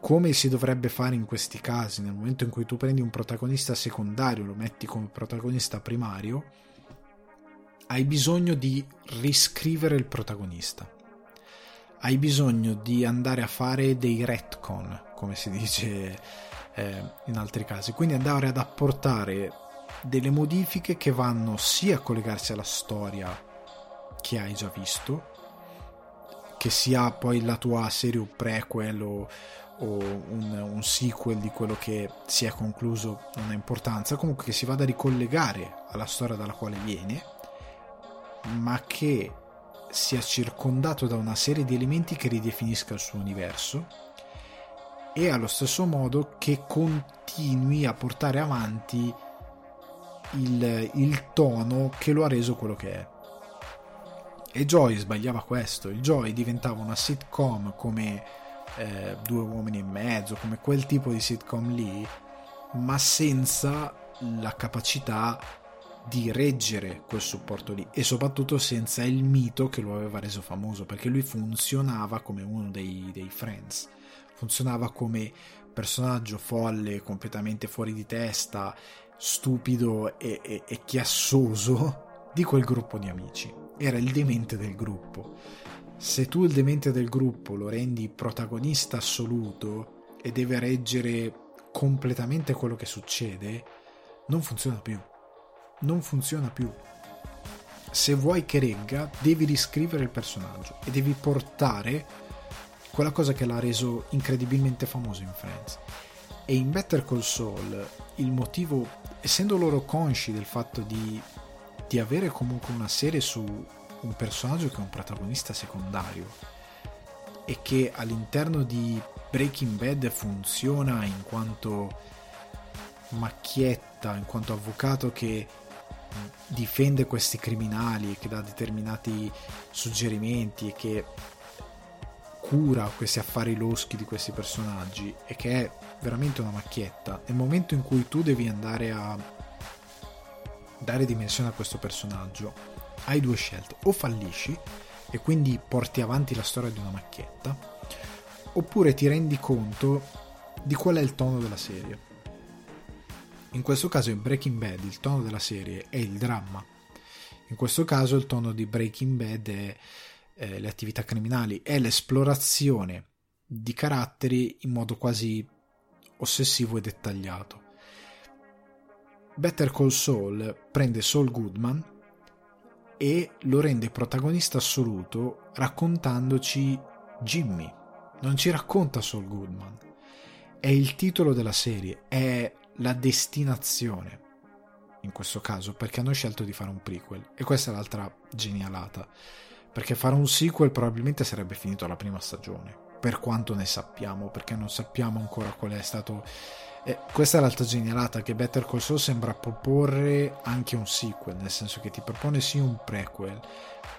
come si dovrebbe fare in questi casi, nel momento in cui tu prendi un protagonista secondario, lo metti come protagonista primario, hai bisogno di riscrivere il protagonista. Hai bisogno di andare a fare dei retcon, come si dice eh, in altri casi, quindi andare ad apportare delle modifiche che vanno sia a collegarsi alla storia che hai già visto, che sia poi la tua serie o prequel o, o un, un, sequel di quello che si è concluso non ha importanza, comunque che si vada a ricollegare alla storia dalla quale viene, ma che sia circondato da una serie di elementi che ridefinisca il suo universo e allo stesso modo che continui a portare avanti il, il tono che lo ha reso quello che è. E Joy sbagliava questo, il Joy diventava una sitcom come eh, Due uomini e mezzo, come quel tipo di sitcom lì, ma senza la capacità di reggere quel supporto lì e soprattutto senza il mito che lo aveva reso famoso perché lui funzionava come uno dei, dei friends. Funzionava come personaggio folle completamente fuori di testa stupido e, e, e chiassoso di quel gruppo di amici. Era il demente del gruppo se tu il demente del gruppo lo rendi protagonista assoluto e deve reggere completamente quello che succede, non funziona più. Non funziona più. Se vuoi che regga, devi riscrivere il personaggio e devi portare quella cosa che l'ha reso incredibilmente famoso in Friends. E in Better Call Saul il motivo, essendo loro consci del fatto di, di avere comunque una serie su un personaggio che è un protagonista secondario e che all'interno di Breaking Bad funziona in quanto macchietta, in quanto avvocato che difende questi criminali e che dà determinati suggerimenti e che cura questi affari loschi di questi personaggi e che è veramente una macchietta. Nel momento in cui tu devi andare a dare dimensione a questo personaggio hai due scelte o fallisci e quindi porti avanti la storia di una macchietta oppure ti rendi conto di qual è il tono della serie in questo caso in Breaking Bad il tono della serie è il dramma. In questo caso il tono di Breaking Bad è eh, le attività criminali, è l'esplorazione di caratteri in modo quasi ossessivo e dettagliato. Better Call Saul prende Saul Goodman e lo rende protagonista assoluto raccontandoci Jimmy. Non ci racconta Saul Goodman. È il titolo della serie, è la destinazione in questo caso perché hanno scelto di fare un prequel e questa è l'altra genialata perché fare un sequel probabilmente sarebbe finito la prima stagione per quanto ne sappiamo perché non sappiamo ancora qual è stato eh, questa è l'altra genialata che Better Call Saul sembra proporre anche un sequel nel senso che ti propone sì un prequel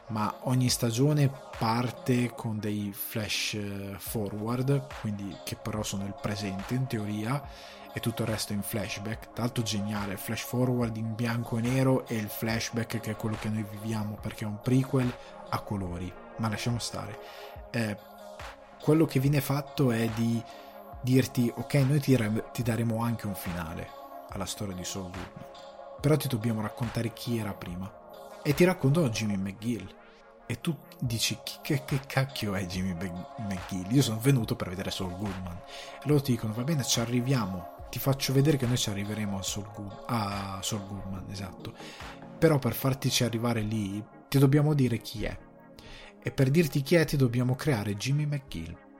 ma ogni stagione parte con dei flash eh, forward quindi che però sono il presente in teoria e tutto il resto in flashback. Tanto geniale, flash forward in bianco e nero e il flashback che è quello che noi viviamo perché è un prequel a colori. Ma lasciamo stare. Eh, quello che viene fatto è di dirti ok, noi ti, ti daremo anche un finale alla storia di Saul Goodman. Però ti dobbiamo raccontare chi era prima. E ti raccontano Jimmy McGill. E tu dici che, che cacchio è Jimmy McGill? Io sono venuto per vedere Saul Goodman. E loro ti dicono va bene, ci arriviamo ti faccio vedere che noi ci arriveremo a Sol, Good, a Sol Goodman, esatto. Però per fartici arrivare lì ti dobbiamo dire chi è. E per dirti chi è ti dobbiamo creare Jimmy McGill.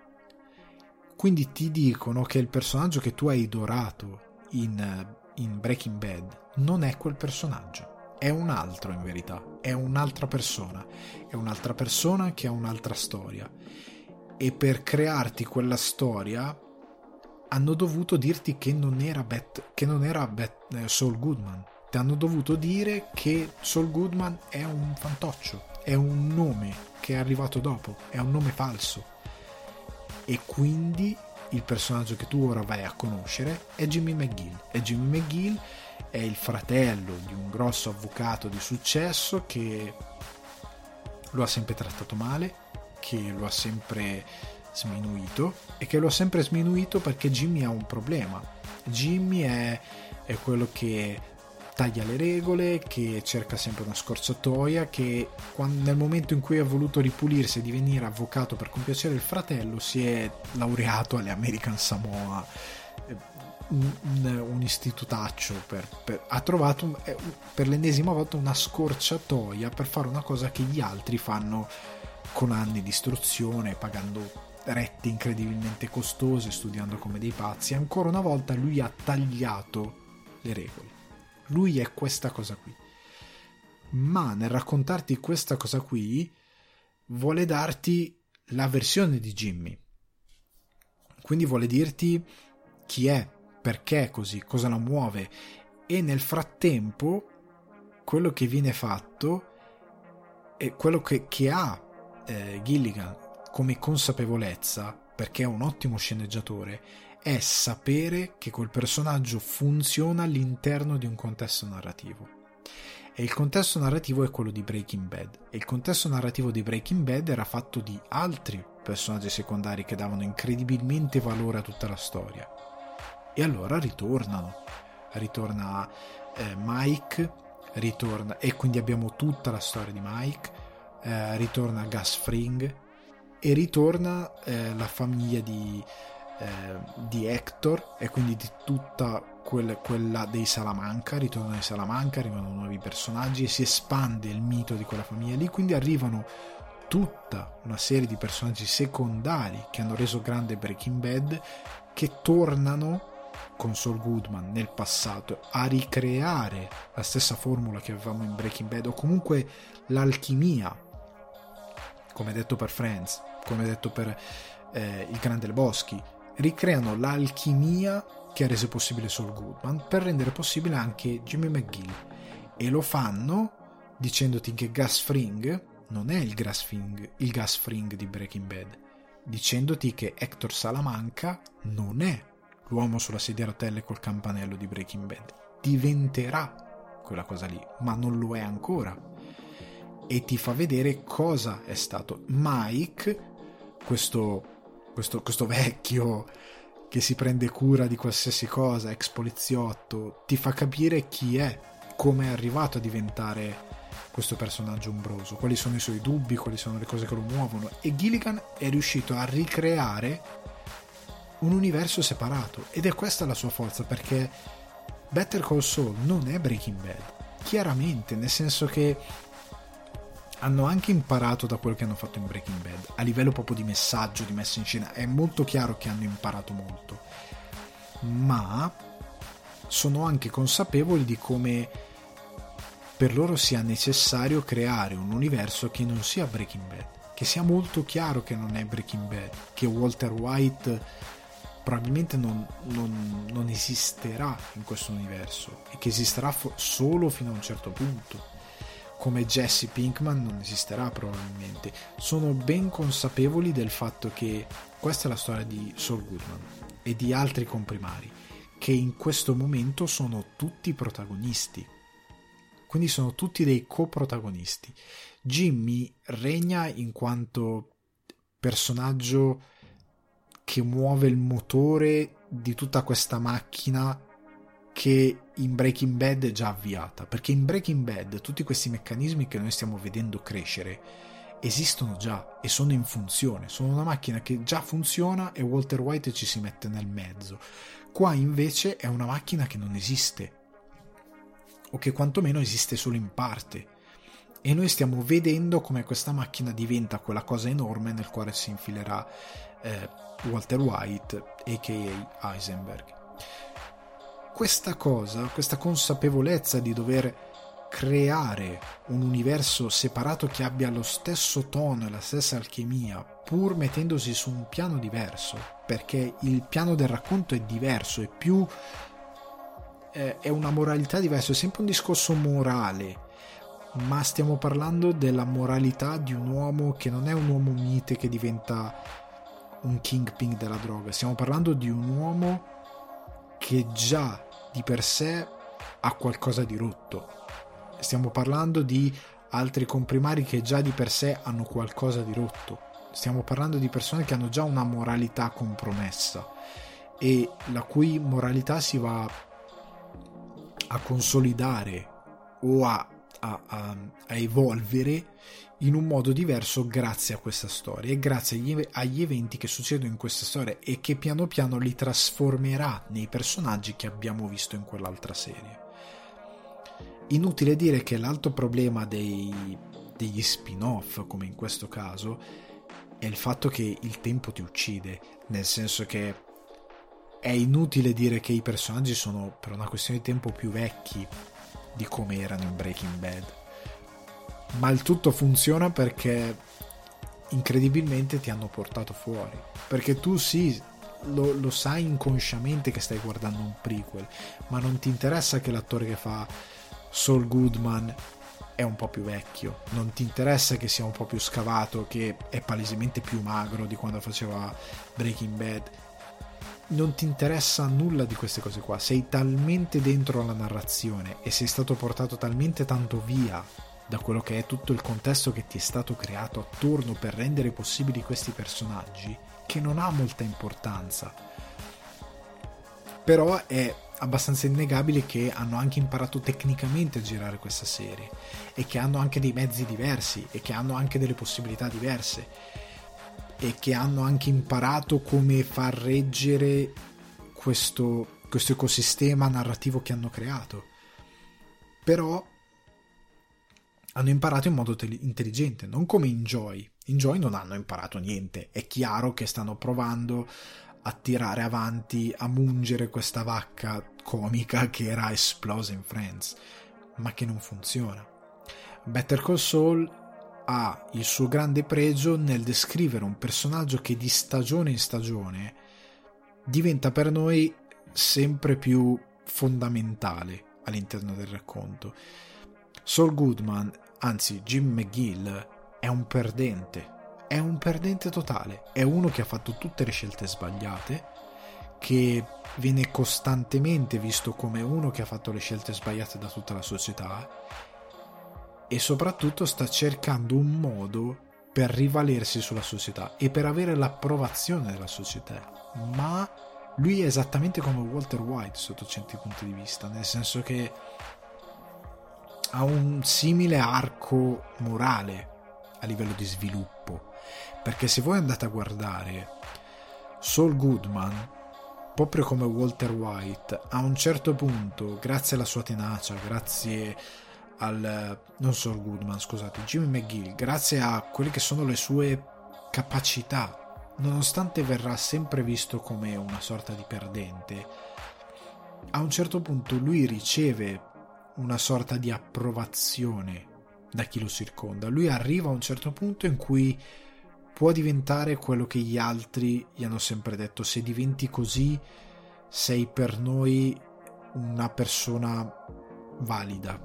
Quindi ti dicono che il personaggio che tu hai dorato in, in Breaking Bad non è quel personaggio. È un altro in verità. È un'altra persona. È un'altra persona che ha un'altra storia. E per crearti quella storia hanno dovuto dirti che non era, Bet, che non era Bet, eh, Saul Goodman. Ti hanno dovuto dire che Saul Goodman è un fantoccio, è un nome che è arrivato dopo, è un nome falso. E quindi il personaggio che tu ora vai a conoscere è Jimmy McGill. E Jimmy McGill è il fratello di un grosso avvocato di successo che lo ha sempre trattato male, che lo ha sempre sminuito e che lo ha sempre sminuito perché Jimmy ha un problema. Jimmy è, è quello che taglia le regole, che cerca sempre una scorciatoia, che quando, nel momento in cui ha voluto ripulirsi e divenire avvocato per compiacere il fratello si è laureato alle American Samoa un, un istitutaccio per, per, ha trovato eh, per l'ennesima volta una scorciatoia per fare una cosa che gli altri fanno con anni di istruzione pagando rette incredibilmente costose, studiando come dei pazzi, ancora una volta lui ha tagliato le regole. Lui è questa cosa qui. Ma nel raccontarti questa cosa qui, vuole darti la versione di Jimmy. Quindi vuole dirti chi è, perché è così, cosa la muove. E nel frattempo, quello che viene fatto è quello che, che ha eh, Gilligan come consapevolezza, perché è un ottimo sceneggiatore, è sapere che quel personaggio funziona all'interno di un contesto narrativo. E il contesto narrativo è quello di Breaking Bad. E il contesto narrativo di Breaking Bad era fatto di altri personaggi secondari che davano incredibilmente valore a tutta la storia. E allora ritornano. Ritorna eh, Mike, ritorna, e quindi abbiamo tutta la storia di Mike, eh, ritorna Gus Fring, e ritorna eh, la famiglia di, eh, di Hector e quindi di tutta quel, quella dei Salamanca, ritornano ai Salamanca, arrivano nuovi personaggi e si espande il mito di quella famiglia lì, quindi arrivano tutta una serie di personaggi secondari che hanno reso grande Breaking Bad che tornano con Saul Goodman nel passato a ricreare la stessa formula che avevamo in Breaking Bad o comunque l'alchimia come detto per Friends come detto per eh, Il Grande Leboschi ricreano l'alchimia che ha reso possibile Saul Goodman per rendere possibile anche Jimmy McGill e lo fanno dicendoti che Gas Fring non è il gas fring, il gas fring di Breaking Bad, dicendoti che Hector Salamanca non è l'uomo sulla sedia a rotelle col campanello di Breaking Bad. Diventerà quella cosa lì, ma non lo è ancora. E ti fa vedere cosa è stato. Mike, questo, questo, questo vecchio che si prende cura di qualsiasi cosa, ex poliziotto, ti fa capire chi è, come è arrivato a diventare questo personaggio ombroso, quali sono i suoi dubbi, quali sono le cose che lo muovono. E Gilligan è riuscito a ricreare un universo separato ed è questa la sua forza perché Better Call Saul non è Breaking Bad, chiaramente, nel senso che hanno anche imparato da quello che hanno fatto in Breaking Bad, a livello proprio di messaggio, di messa in scena, è molto chiaro che hanno imparato molto, ma sono anche consapevoli di come per loro sia necessario creare un universo che non sia Breaking Bad, che sia molto chiaro che non è Breaking Bad, che Walter White probabilmente non, non, non esisterà in questo universo e che esisterà fo- solo fino a un certo punto come Jesse Pinkman non esisterà probabilmente. Sono ben consapevoli del fatto che questa è la storia di Saul Goodman e di altri comprimari, che in questo momento sono tutti protagonisti quindi sono tutti dei coprotagonisti. Jimmy regna in quanto personaggio che muove il motore di tutta questa macchina che in Breaking Bad è già avviata, perché in Breaking Bad tutti questi meccanismi che noi stiamo vedendo crescere esistono già e sono in funzione, sono una macchina che già funziona e Walter White ci si mette nel mezzo. Qua invece è una macchina che non esiste, o che quantomeno esiste solo in parte. E noi stiamo vedendo come questa macchina diventa quella cosa enorme nel quale si infilerà eh, Walter White, a.k.a. Heisenberg. Questa cosa, questa consapevolezza di dover creare un universo separato che abbia lo stesso tono e la stessa alchimia, pur mettendosi su un piano diverso, perché il piano del racconto è diverso, è più è una moralità diversa, è sempre un discorso morale, ma stiamo parlando della moralità di un uomo che non è un uomo mite che diventa un kingpin della droga, stiamo parlando di un uomo che già di per sé ha qualcosa di rotto. Stiamo parlando di altri comprimari che già di per sé hanno qualcosa di rotto. Stiamo parlando di persone che hanno già una moralità compromessa e la cui moralità si va a consolidare o a, a, a, a, evolvere in un modo diverso grazie a questa storia e grazie agli, agli eventi che succedono in questa storia e che piano piano li trasformerà nei personaggi che abbiamo visto in quell'altra serie. Inutile dire che l'altro problema dei, degli spin-off, come in questo caso, è il fatto che il tempo ti uccide, nel senso che è inutile dire che i personaggi sono per una questione di tempo più vecchi di come erano in Breaking Bad. Ma il tutto funziona perché incredibilmente ti hanno portato fuori. Perché tu sì, lo, lo, sai inconsciamente che stai guardando un prequel, ma non ti interessa che l'attore che fa Saul Goodman è un po' più vecchio, non ti interessa che sia un po' più scavato, che è palesemente più magro di quando faceva Breaking Bad. Non ti interessa nulla di queste cose qua, sei talmente dentro la narrazione e sei stato portato talmente tanto via da quello che è tutto il contesto che ti è stato creato attorno per rendere possibili questi personaggi che non ha molta importanza. Però è abbastanza innegabile che hanno anche imparato tecnicamente a girare questa serie e che hanno anche dei mezzi diversi e che hanno anche delle possibilità diverse e che hanno anche imparato come far reggere questo, questo ecosistema narrativo che hanno creato. Però hanno imparato in modo te- intelligente, non come in Joy. In Joy non hanno imparato niente, è chiaro che stanno provando a tirare avanti, a mungere questa vacca comica che era esplosa in Friends, ma che non funziona. Better Call Saul ha il suo grande pregio nel descrivere un personaggio che di stagione in stagione diventa per noi sempre più fondamentale all'interno del racconto. Saul Goodman, anzi Jim McGill, è un perdente, è un perdente totale, è uno che ha fatto tutte le scelte sbagliate, che viene costantemente visto come uno che ha fatto le scelte sbagliate da tutta la società e soprattutto sta cercando un modo per rivalersi sulla società e per avere l'approvazione della società. Ma lui è esattamente come Walter White sotto certi punti di vista, nel senso che ha un simile arco morale a livello di sviluppo. Perché se voi andate a guardare Saul Goodman, proprio come Walter White, a un certo punto, grazie alla sua tenacia, grazie al non Saul Goodman, scusate, Jimmy McGill, grazie a quelle che sono le sue capacità, nonostante verrà sempre visto come una sorta di perdente, a un certo punto lui riceve una sorta di approvazione da chi lo circonda. Lui arriva a un certo punto in cui può diventare quello che gli altri gli hanno sempre detto, se diventi così sei per noi una persona valida,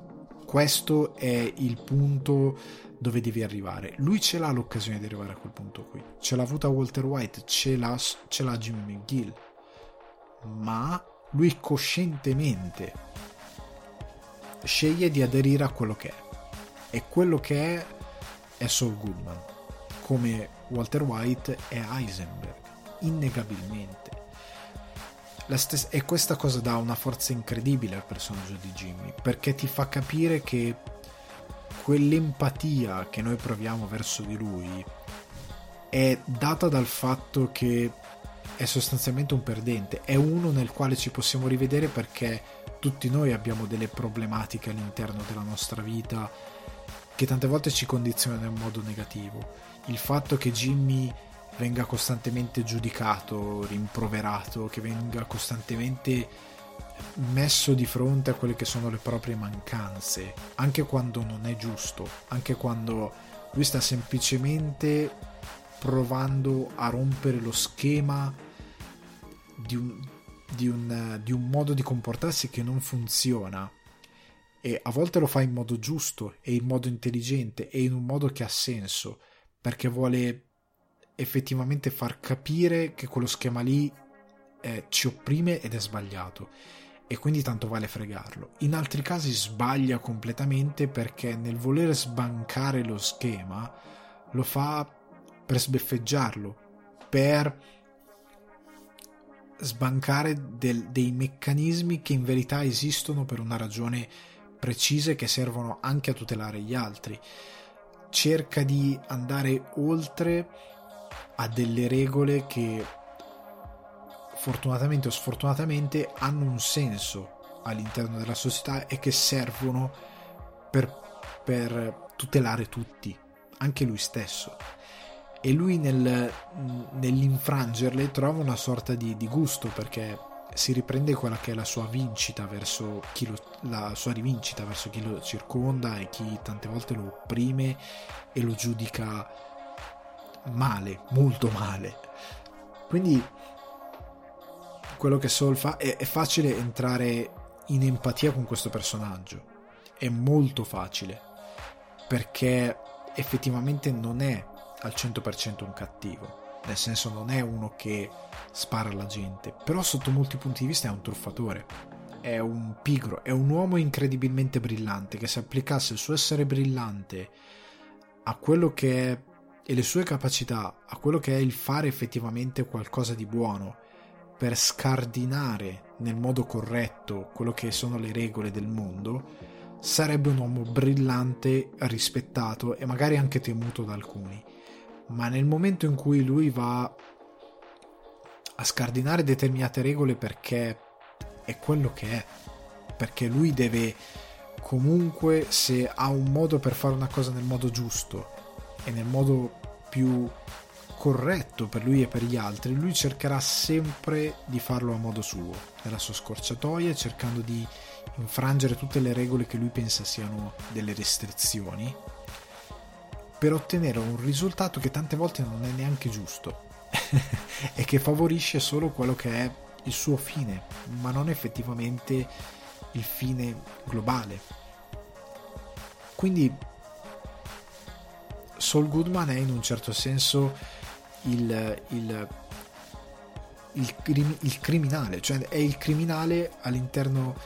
questo è il punto dove devi arrivare. Lui ce l'ha l'occasione di arrivare a quel punto qui. Ce l'ha avuta Walter White, ce l'ha, ce l'ha Jimmy McGill. Ma lui coscientemente sceglie di aderire a quello che è. E quello che è è Saul Goodman. Come Walter White è Heisenberg. Innegabilmente stessa, e questa cosa dà una forza incredibile al personaggio di Jimmy perché ti fa capire che quell'empatia che noi proviamo verso di lui è data dal fatto che è sostanzialmente un perdente, è uno nel quale ci possiamo rivedere perché tutti noi abbiamo delle problematiche all'interno della nostra vita che tante volte ci condizionano in modo negativo. Il fatto che Jimmy venga costantemente giudicato, rimproverato, che venga costantemente messo di fronte a quelle che sono le proprie mancanze, anche quando non è giusto, anche quando lui sta semplicemente provando a rompere lo schema di un, di un, di un modo di comportarsi che non funziona e a volte lo fa in modo giusto e in modo intelligente e in un modo che ha senso perché vuole effettivamente far capire che quello schema lì eh, ci opprime ed è sbagliato e quindi tanto vale fregarlo. In altri casi sbaglia completamente perché nel voler sbancare lo schema lo fa per sbeffeggiarlo, per sbancare del, dei meccanismi che in verità esistono per una ragione precisa e che servono anche a tutelare gli altri. Cerca di andare oltre ha delle regole che fortunatamente o sfortunatamente hanno un senso all'interno della società e che servono per, per tutelare tutti, anche lui stesso. E lui nel, nell'infrangerle trova una sorta di, di gusto perché si riprende quella che è la sua vincita verso chi lo, la sua rivincita verso chi lo circonda e chi tante volte lo opprime e lo giudica male, molto male. Quindi quello che Soul fa è, è facile entrare in empatia con questo personaggio. È molto facile perché effettivamente non è al 100% un cattivo. Nel senso non è uno che spara alla gente, però sotto molti punti di vista è un truffatore. È un pigro, è un uomo incredibilmente brillante che se applicasse il suo essere brillante a quello che è e le sue capacità a quello che è il fare effettivamente qualcosa di buono per scardinare nel modo corretto quello che sono le regole del mondo, sarebbe un uomo brillante, rispettato e magari anche temuto da alcuni. Ma nel momento in cui lui va a scardinare determinate regole perché è quello che è, perché lui deve comunque se ha un modo per fare una cosa nel modo giusto e nel modo più corretto per lui e per gli altri, lui cercherà sempre di farlo a modo suo, nella sua scorciatoia, cercando di infrangere tutte le regole che lui pensa siano delle restrizioni, per ottenere un risultato che tante volte non è neanche giusto (laughs) e che favorisce solo quello che è il suo fine, ma non effettivamente il fine globale. Quindi Saul Goodman è in un certo senso il, il, il, il criminale, cioè è il criminale all'interno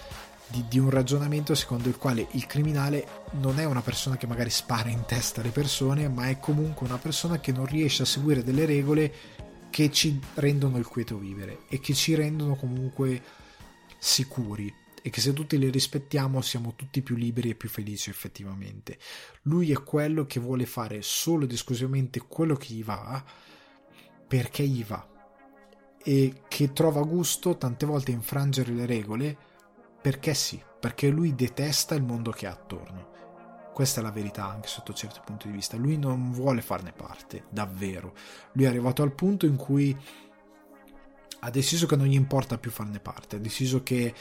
di, di, un ragionamento secondo il quale il criminale non è una persona che magari spara in testa alle persone, ma è comunque una persona che non riesce a seguire delle regole che ci rendono il quieto vivere e che ci rendono comunque sicuri e che se tutti le rispettiamo siamo tutti più liberi e più felici effettivamente. Lui è quello che vuole fare solo ed esclusivamente quello che gli va perché gli va e che trova gusto tante volte infrangere le regole perché sì, perché lui detesta il mondo che ha attorno. Questa è la verità anche sotto certi punti di vista. Lui non vuole farne parte, davvero. Lui è arrivato al punto in cui ha deciso che non gli importa più farne parte, ha deciso che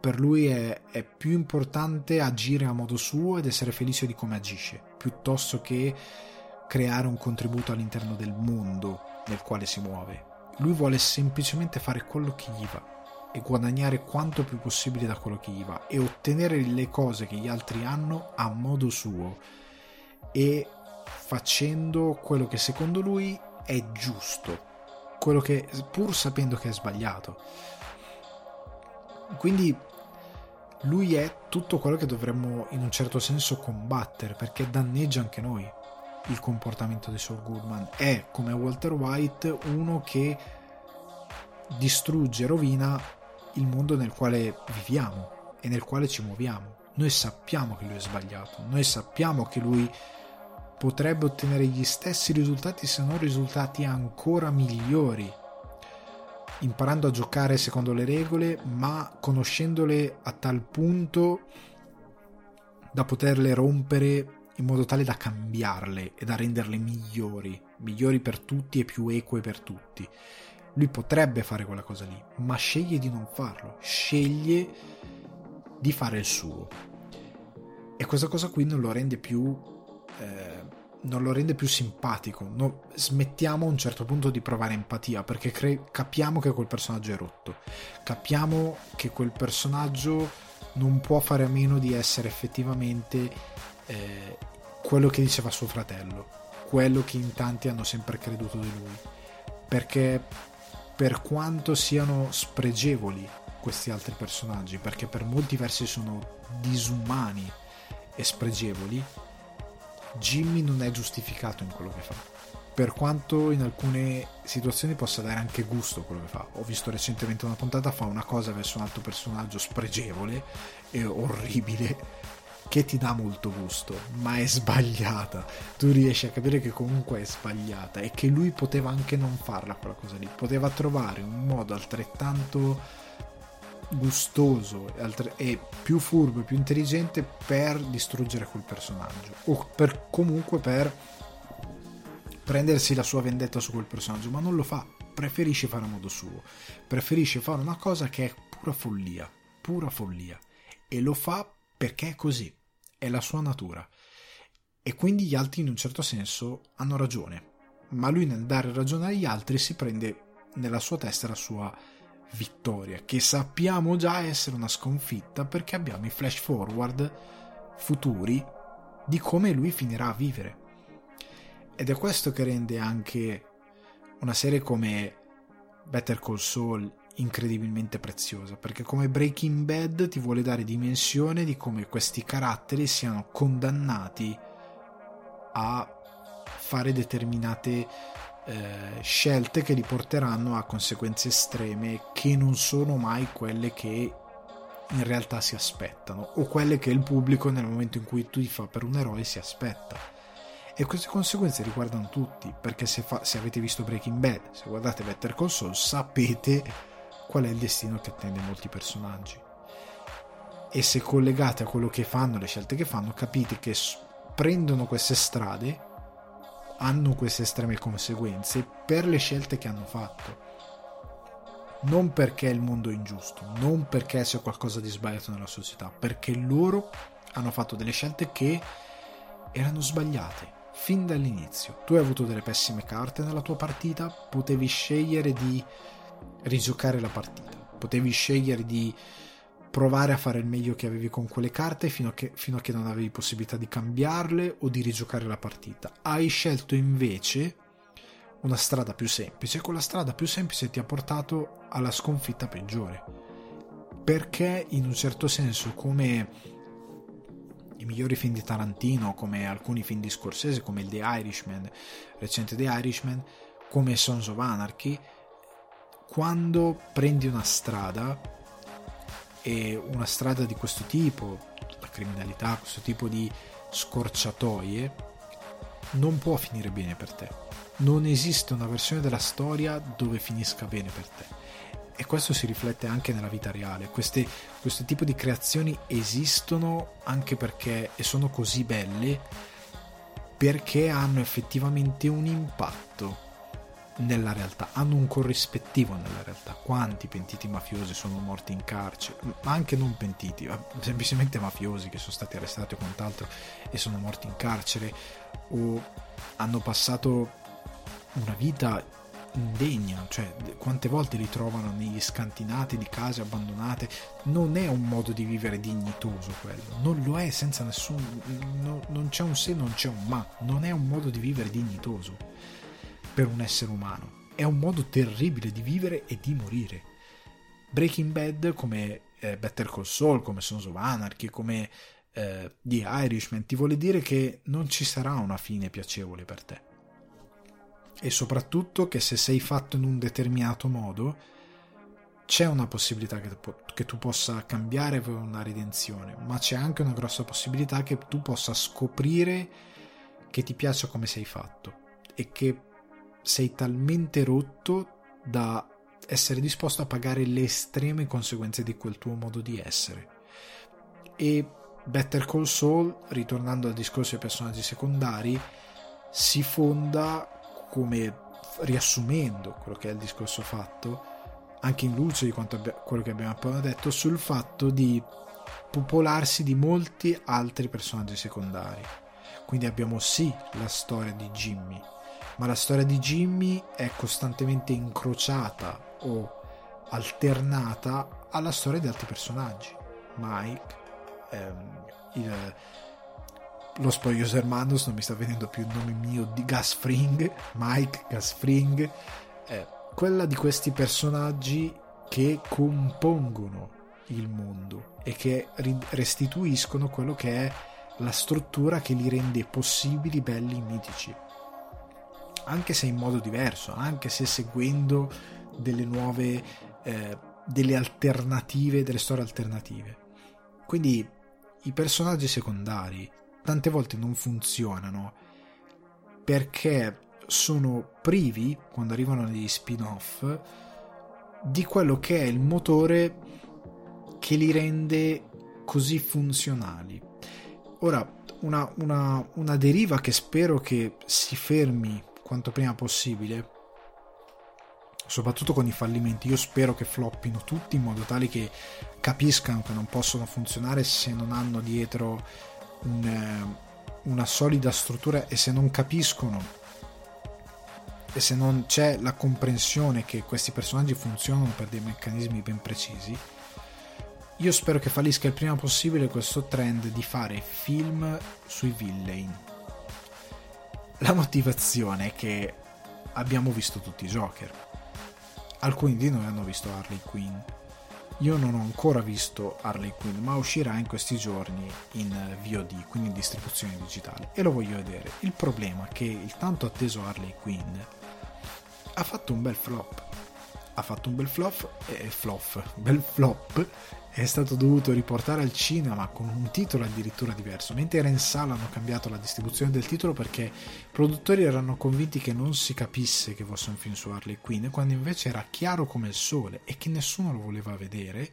per lui è, è, più importante agire a modo suo ed essere felice di come agisce, piuttosto che creare un contributo all'interno del mondo nel quale si muove. Lui vuole semplicemente fare quello che gli va e guadagnare quanto più possibile da quello che gli va e ottenere le cose che gli altri hanno a modo suo e facendo quello che secondo lui è giusto, quello che pur sapendo che è sbagliato. Quindi lui è tutto quello che dovremmo in un certo senso combattere perché danneggia anche noi il comportamento di Saul Goodman. È come Walter White uno che distrugge, rovina il mondo nel quale viviamo e nel quale ci muoviamo. Noi sappiamo che lui è sbagliato, noi sappiamo che lui potrebbe ottenere gli stessi risultati se non risultati ancora migliori, imparando a giocare secondo le regole, ma conoscendole a tal punto da poterle rompere in modo tale da cambiarle e da renderle migliori, migliori per tutti e più eque per tutti. Lui potrebbe fare quella cosa lì, ma sceglie di non farlo, sceglie di fare il suo. E questa cosa qui non lo rende più, eh, non lo rende più simpatico. No, smettiamo a un certo punto di provare empatia perché cre- capiamo che quel personaggio è rotto. Capiamo che quel personaggio non può fare a meno di essere effettivamente eh, quello che diceva suo fratello, quello che in tanti hanno sempre creduto di lui. Perché per quanto siano spregevoli questi altri personaggi, perché per molti versi sono disumani e spregevoli, Jimmy non è giustificato in quello che fa. Per quanto in alcune situazioni possa dare anche gusto quello che fa. Ho visto recentemente una puntata, fa una cosa verso un altro personaggio spregevole e orribile che ti dà molto gusto, ma è sbagliata. Tu riesci a capire che comunque è sbagliata e che lui poteva anche non farla quella cosa lì, poteva trovare un modo altrettanto gustoso e più furbo e più intelligente per distruggere quel personaggio. O per comunque per prendersi la sua vendetta su quel personaggio, ma non lo fa, preferisce fare a modo suo, preferisce fare una cosa che è pura follia, pura follia. E lo fa perché è così, è la sua natura. E quindi gli altri in un certo senso hanno ragione, ma lui nel dare ragione agli altri si prende nella sua testa la sua vittoria, che sappiamo già essere una sconfitta perché abbiamo i flash forward futuri di come lui finirà a vivere. Ed è questo che rende anche una serie come Better Call Saul incredibilmente preziosa perché come Breaking Bad ti vuole dare dimensione di come questi caratteri siano condannati a fare determinate eh, scelte che li porteranno a conseguenze estreme che non sono mai quelle che in realtà si aspettano o quelle che il pubblico nel momento in cui tu ti fa per un eroe si aspetta. E queste conseguenze riguardano tutti, perché se, fa, se avete visto Breaking Bad, se guardate Better Saul, sapete qual è il destino che attende molti personaggi. E se collegate a quello che fanno, le scelte che fanno, capite che prendono queste strade, hanno queste estreme conseguenze per le scelte che hanno fatto. Non perché il mondo è ingiusto, non perché c'è qualcosa di sbagliato nella società, perché loro hanno fatto delle scelte che erano sbagliate fin dall'inizio. Tu hai avuto delle pessime carte nella tua partita, potevi scegliere di rigiocare la partita, potevi scegliere di provare a fare il meglio che avevi con quelle carte fino a, che, fino a che non avevi possibilità di cambiarle o di rigiocare la partita. Hai scelto invece una strada più semplice, quella strada più semplice ti ha portato alla sconfitta peggiore. Perché in un certo senso, come i migliori film di Tarantino, come alcuni film di Scorsese, come il The Irishman, recente The Irishman, come Sons of Anarchy, quando prendi una strada e una strada di questo tipo, la criminalità, questo tipo di scorciatoie, non può finire bene per te. Non esiste una versione della storia dove finisca bene per te e questo si riflette anche nella vita reale. Queste, questo tipo di creazioni esistono anche perché e sono così belle perché hanno effettivamente un impatto nella realtà, hanno un corrispettivo nella realtà. Quanti pentiti mafiosi sono morti in carcere, ma anche non pentiti, semplicemente mafiosi che sono stati arrestati o quant'altro e sono morti in carcere o hanno passato una vita indegna, cioè quante volte li trovano negli scantinati di case abbandonate, non è un modo di vivere dignitoso quello, non lo è senza nessun, no, non c'è un se, non c'è un ma, non è un modo di vivere dignitoso per un essere umano, è un modo terribile di vivere e di morire. Breaking Bad come eh, Better Call Saul, come Sons of Anarchy, come eh, The Irishman, ti vuole dire che non ci sarà una fine piacevole per te e soprattutto che se sei fatto in un determinato modo c'è una possibilità che, che tu possa cambiare per una redenzione, ma c'è anche una grossa possibilità che tu possa scoprire che ti piace come sei fatto e che sei talmente rotto da essere disposto a pagare le estreme conseguenze di quel tuo modo di essere. E Better Call Saul, ritornando al discorso dei personaggi secondari, si fonda come riassumendo quello che è il discorso fatto, anche in luce di abbia, quello che abbiamo appena detto, sul fatto di popolarsi di molti altri personaggi secondari. Quindi abbiamo sì la storia di Jimmy, ma la storia di Jimmy è costantemente incrociata o alternata alla storia di altri personaggi. Mike, ehm, il, lo spoglioso Hermanos non mi sta venendo più il nome mio di Gasfring, Mike Gasfring, eh, quella di questi personaggi che compongono il mondo e che restituiscono quello che è la struttura che li rende possibili, belli, mitici. Anche se in modo diverso, anche se seguendo delle nuove, eh, delle alternative, delle storie alternative. Quindi i personaggi secondari tante volte non funzionano perché sono privi, quando arrivano negli spin-off, di quello che è il motore che li rende così funzionali. Ora, una, una, una deriva che spero che si fermi quanto prima possibile, soprattutto con i fallimenti, io spero che floppino tutti in modo tale che capiscano che non possono funzionare se non hanno dietro un, eh, una solida struttura e se non capiscono e se non c'è la comprensione che questi personaggi funzionano per dei meccanismi ben precisi, io spero che fallisca il prima possibile questo trend di fare film sui villain. La motivazione è che abbiamo visto tutti i Joker. Alcuni di noi hanno visto Harley Quinn io non ho ancora visto Harley Quinn, ma uscirà in questi giorni in VOD, quindi in distribuzione digitale, e lo voglio vedere. Il problema è che il tanto atteso Harley Quinn ha fatto un bel flop. Ha fatto un bel flop, eh, flop, bel flop è stato dovuto riportare al cinema con un titolo addirittura diverso, mentre era in sala hanno cambiato la distribuzione del titolo perché i produttori erano convinti che non si capisse che fosse un film su Harley Quinn, quando invece era chiaro come il sole e che nessuno lo voleva vedere.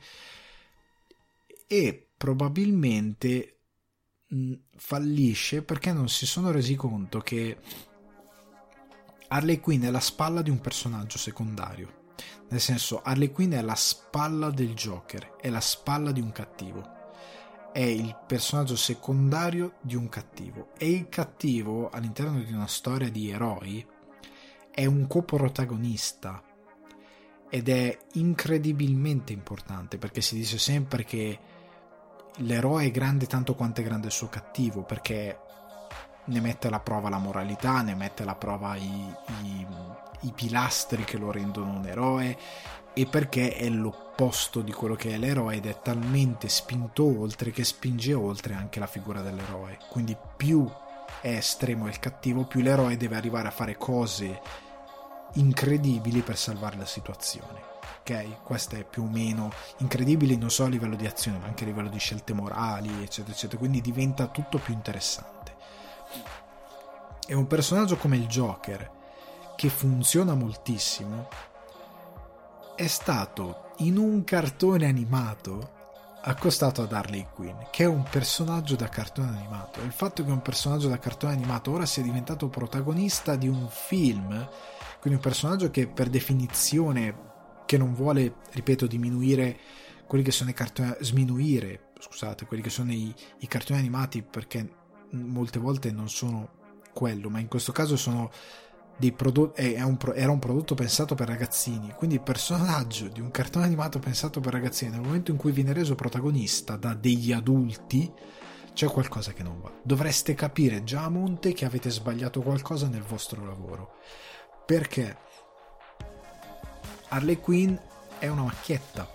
E probabilmente mh, fallisce perché non si sono resi conto che Harley Quinn è la spalla di un personaggio secondario nel senso, Harley Quinn è la spalla del Joker, è la spalla di un cattivo. È il personaggio secondario di un cattivo. E il cattivo, all'interno di una storia di eroi, è un coprotagonista. Ed è incredibilmente importante perché si dice sempre che l'eroe è grande tanto quanto è grande il suo cattivo, perché ne mette alla prova la moralità, ne mette alla prova i, i, i pilastri che lo rendono un eroe e perché è l'opposto di quello che è l'eroe ed è talmente spinto oltre che spinge oltre anche la figura dell'eroe. Quindi più è estremo il cattivo, più l'eroe deve arrivare a fare cose incredibili per salvare la situazione. Ok? Questo è più o meno incredibile non solo a livello di azione, ma anche a livello di scelte morali, eccetera, eccetera. Quindi diventa tutto più interessante. E un personaggio come il Joker, che funziona moltissimo, è stato in un cartone animato accostato ad Harley Quinn, che è un personaggio da cartone animato. Il fatto che un personaggio da cartone animato ora sia diventato protagonista di un film, quindi un personaggio che per definizione che non vuole, ripeto, diminuire quelli che sono i cartoni, sminuire, scusate, quelli che sono i, i cartoni animati perché molte volte non sono quello, ma in questo caso sono dei prodotti, un, era un prodotto pensato per ragazzini, quindi il personaggio di un cartone animato pensato per ragazzini, nel momento in cui viene reso protagonista da degli adulti, c'è qualcosa che non va. Dovreste capire già a monte che avete sbagliato qualcosa nel vostro lavoro. Perché Harley Quinn è una macchietta,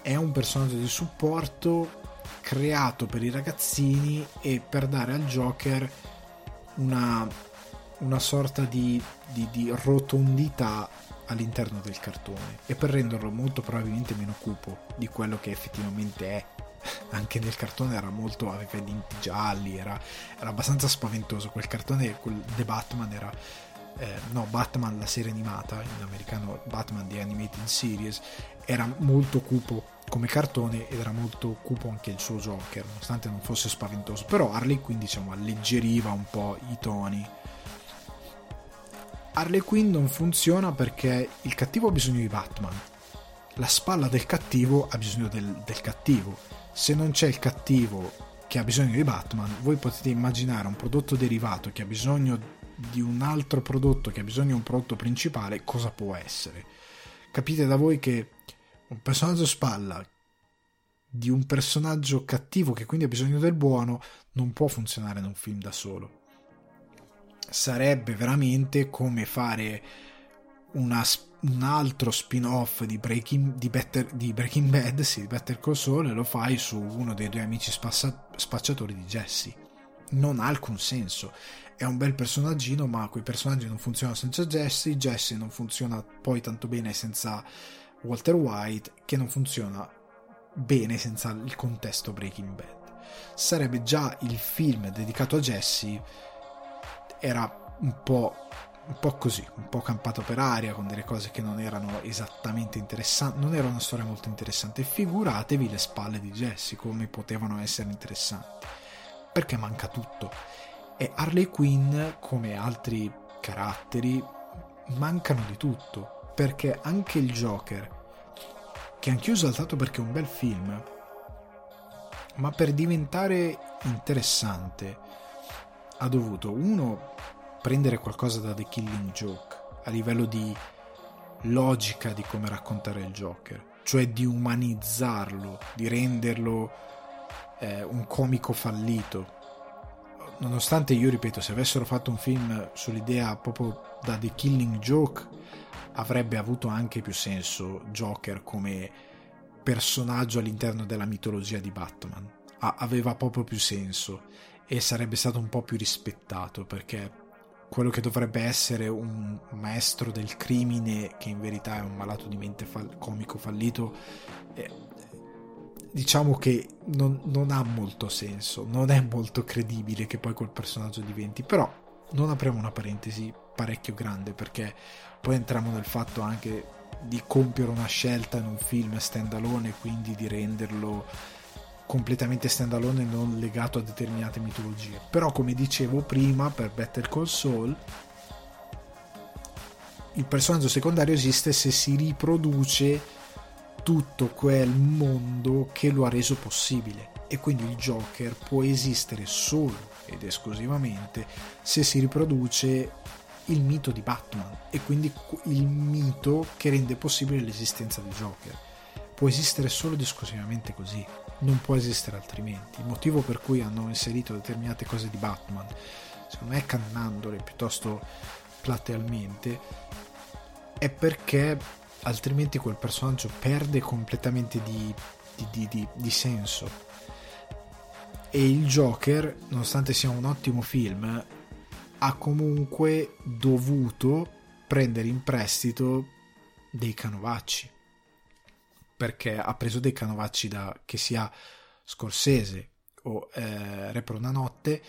è un personaggio di supporto creato per i ragazzini e per dare al Joker una, una sorta di, di, di rotondità all'interno del cartone e per renderlo molto probabilmente meno cupo di quello che effettivamente è (laughs) anche nel cartone era molto aveva i denti gialli era, era abbastanza spaventoso quel cartone quel The Batman era eh, no Batman la serie animata in americano Batman The Animated Series era molto cupo come cartone ed era molto cupo anche il suo Joker, nonostante non fosse spaventoso. Però Harley Quinn diciamo alleggeriva un po' i toni. Harley Quinn non funziona perché il cattivo ha bisogno di Batman. La spalla del cattivo ha bisogno del, del cattivo. Se non c'è il cattivo che ha bisogno di Batman, voi potete immaginare un prodotto derivato che ha bisogno di un altro prodotto che ha bisogno di un prodotto principale, cosa può essere? Capite da voi che un personaggio spalla di un personaggio cattivo che quindi ha bisogno del buono non può funzionare in un film da solo. Sarebbe veramente come fare una, un altro spin-off di Breaking, di, Better, di Breaking Bad, sì, di Better Call Saul, e lo fai su uno dei due amici spassa, spacciatori di Jesse. Non ha alcun senso. È un bel personaggino, ma quei personaggi non funzionano senza Jesse. Jesse non funziona poi tanto bene senza Walter White che non funziona bene senza il contesto Breaking Bad. Sarebbe già il film dedicato a Jesse era un po', un po' così, un po' campato per aria con delle cose che non erano esattamente interessanti, non era una storia molto interessante. Figuratevi le spalle di Jesse come potevano essere interessanti, perché manca tutto. E Harley Quinn, come altri caratteri, mancano di tutto perché anche il Joker, che anch'io ho saltato perché è un bel film, ma per diventare interessante ha dovuto, uno, prendere qualcosa da The Killing Joke a livello di logica di come raccontare il Joker, cioè di umanizzarlo, di renderlo eh, un comico fallito. Nonostante io ripeto, se avessero fatto un film sull'idea proprio da The Killing Joke, avrebbe avuto anche più senso Joker come personaggio all'interno della mitologia di Batman. A- aveva proprio più senso e sarebbe stato un po' più rispettato perché quello che dovrebbe essere un maestro del crimine che in verità è un malato di mente fall- comico fallito eh, diciamo che non, non, ha molto senso, non è molto credibile che poi quel personaggio diventi, però non apriamo una parentesi parecchio grande perché poi entriamo nel fatto anche di compiere una scelta in un film standalone, quindi di renderlo completamente standalone e non legato a determinate mitologie. Però come dicevo prima per Better Call Saul il personaggio secondario esiste se si riproduce tutto quel mondo che lo ha reso possibile e quindi il Joker può esistere solo ed esclusivamente se si riproduce il mito di Batman e quindi il mito che rende possibile l'esistenza del Joker. Può esistere solo ed esclusivamente così, non può esistere altrimenti. Il motivo per cui hanno inserito determinate cose di Batman, secondo me cannandole piuttosto platealmente, è perché altrimenti quel personaggio perde completamente di, di, di, di, senso. E il Joker, nonostante sia un ottimo film, ha comunque dovuto prendere in prestito dei canovacci. Perché ha preso dei canovacci da che sia Scorsese o eh, Re una notte,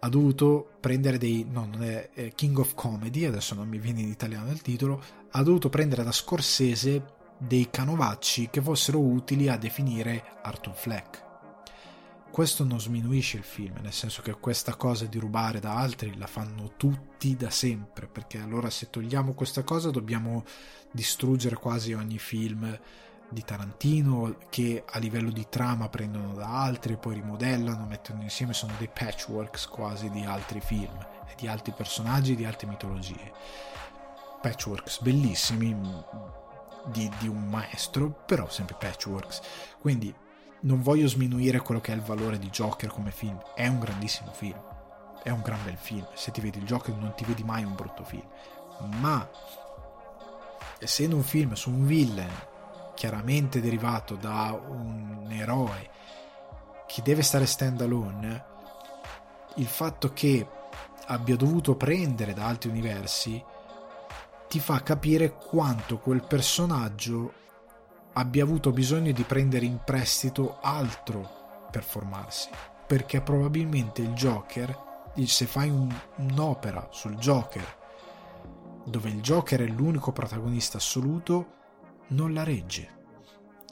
ha dovuto prendere dei. no, non è eh, King of Comedy, adesso non mi viene in italiano il titolo ha dovuto prendere da Scorsese dei canovacci che fossero utili a definire Arthur Fleck. Questo non sminuisce il film, nel senso che questa cosa di rubare da altri la fanno tutti da sempre, perché allora se togliamo questa cosa dobbiamo distruggere quasi ogni film di Tarantino che a livello di trama prendono da altri, poi rimodellano, mettono insieme, sono dei patchworks quasi di altri film, di altri personaggi, di altre mitologie patchworks bellissimi di, di, un maestro, però sempre patchworks. Quindi non voglio sminuire quello che è il valore di Joker come film, è un grandissimo film, è un gran bel film. Se ti vedi il Joker non ti vedi mai un brutto film, ma essendo un film su un villain chiaramente derivato da un eroe che deve stare stand alone, il fatto che abbia dovuto prendere da altri universi ti fa capire quanto quel personaggio abbia avuto bisogno di prendere in prestito altro per formarsi. Perché probabilmente il Joker, se fai un, un'opera sul Joker, dove il Joker è l'unico protagonista assoluto, non la regge.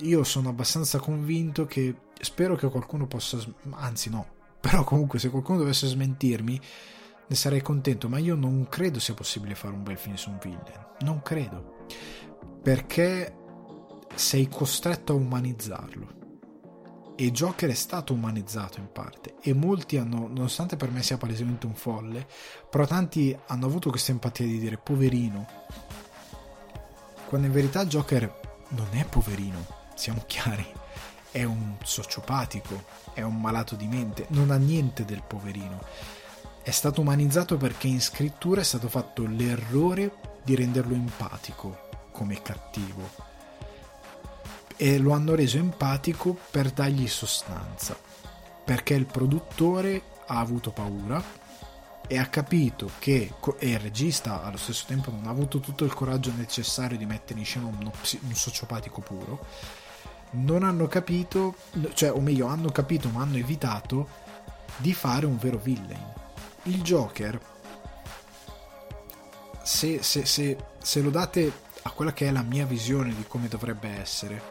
Io sono abbastanza convinto che spero che qualcuno possa, anzi no, (laughs) però comunque se qualcuno dovesse smentirmi, ne sarei contento, ma io non credo sia possibile fare un bel film su un villain. Non credo. Perché sei costretto a umanizzarlo. E Joker è stato umanizzato in parte. E molti hanno, nonostante per me sia palesemente un folle, però tanti hanno avuto questa empatia di dire poverino. Quando in verità Joker non è poverino, siamo chiari. È un sociopatico, è un malato di mente, non ha niente del poverino è stato umanizzato perché in scrittura è stato fatto l'errore di renderlo empatico come cattivo e lo hanno reso empatico per dargli sostanza perché il produttore ha avuto paura e ha capito che e il regista allo stesso tempo non ha avuto tutto il coraggio necessario di mettere in scena uno, un sociopatico puro non hanno capito cioè o meglio hanno capito ma hanno evitato di fare un vero villain il Joker, se, se, se, se lo date a quella che è la mia visione di come dovrebbe essere,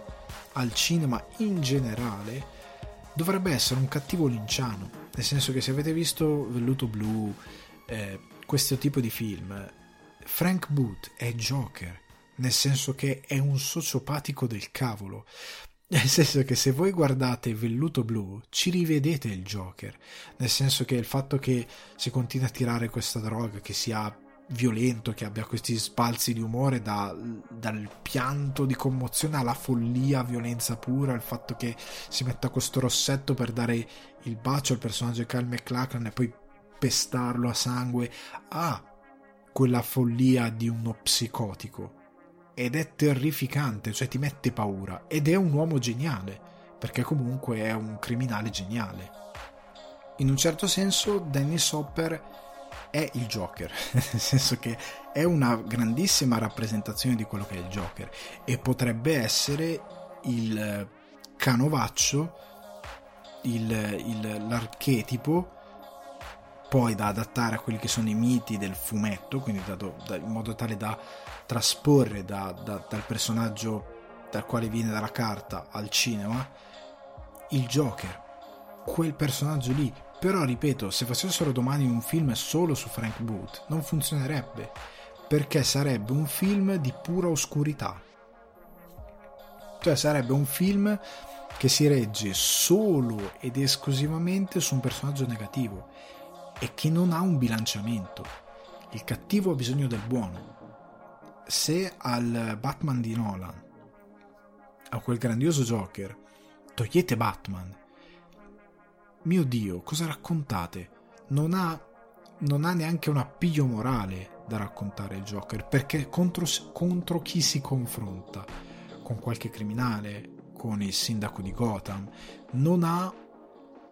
al cinema in generale, dovrebbe essere un cattivo linciano. Nel senso che se avete visto Velluto Blu, eh, questo tipo di film, Frank Booth è Joker, nel senso che è un sociopatico del cavolo. (laughs) Nel senso che se voi guardate Velluto Blu ci rivedete il Joker, nel senso che il fatto che si continua a tirare questa droga, che sia violento, che abbia questi sbalzi di umore da, dal pianto di commozione alla follia, violenza pura, il fatto che si metta questo rossetto per dare il bacio al personaggio di Kyle McLachlan e poi pestarlo a sangue, ha quella follia di uno psicotico. Ed è terrificante, cioè ti mette paura. Ed è un uomo geniale, perché comunque è un criminale geniale. In un certo senso Dennis Hopper è il Joker, (laughs) nel senso che è una grandissima rappresentazione di quello che è il Joker. E potrebbe essere il canovaccio, il, il, l'archetipo poi da adattare a quelli che sono i miti del fumetto, quindi da, da, in modo tale da trasporre da, dal personaggio dal quale viene dalla carta al cinema il Joker, quel personaggio lì. Però ripeto, se facessero domani un film solo su Frank Booth, non funzionerebbe, perché sarebbe un film di pura oscurità. Cioè sarebbe un film che si regge solo ed esclusivamente su un personaggio negativo e che non ha un bilanciamento. Il cattivo ha bisogno del buono. Se al Batman di Nolan, a quel grandioso Joker, togliete Batman, mio Dio, cosa raccontate? Non ha, non ha neanche un appiglio morale da raccontare il Joker, perché contro, contro chi si confronta? Con qualche criminale, con il sindaco di Gotham, non ha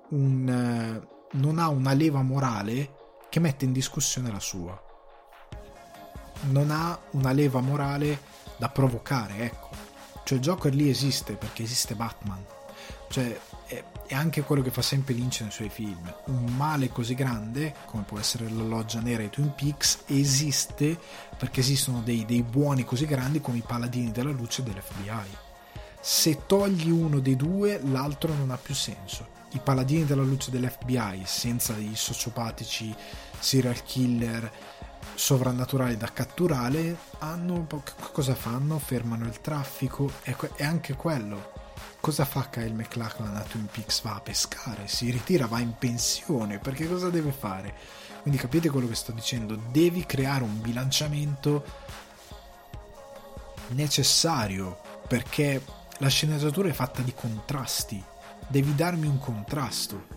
un non ha una leva morale che mette in discussione la sua. Non ha una leva morale da provocare, ecco. Cioè Joker lì esiste perché esiste Batman. Cioè è, è anche quello che fa sempre Lynch nei suoi film. Un male così grande, come può essere la loggia nera e Twin Peaks, esiste perché esistono dei, dei buoni così grandi come i paladini della luce dell'FBI. Se togli uno dei due, l'altro non ha più senso i paladini della luce dell'FBI senza i sociopatici serial killer sovrannaturali da catturare hanno cosa fanno? fermano il traffico e, anche quello cosa fa Kyle McLachlan a Twin Peaks? va a pescare si ritira va in pensione perché cosa deve fare? quindi capite quello che sto dicendo devi creare un bilanciamento necessario perché la sceneggiatura è fatta di contrasti devi darmi un contrasto.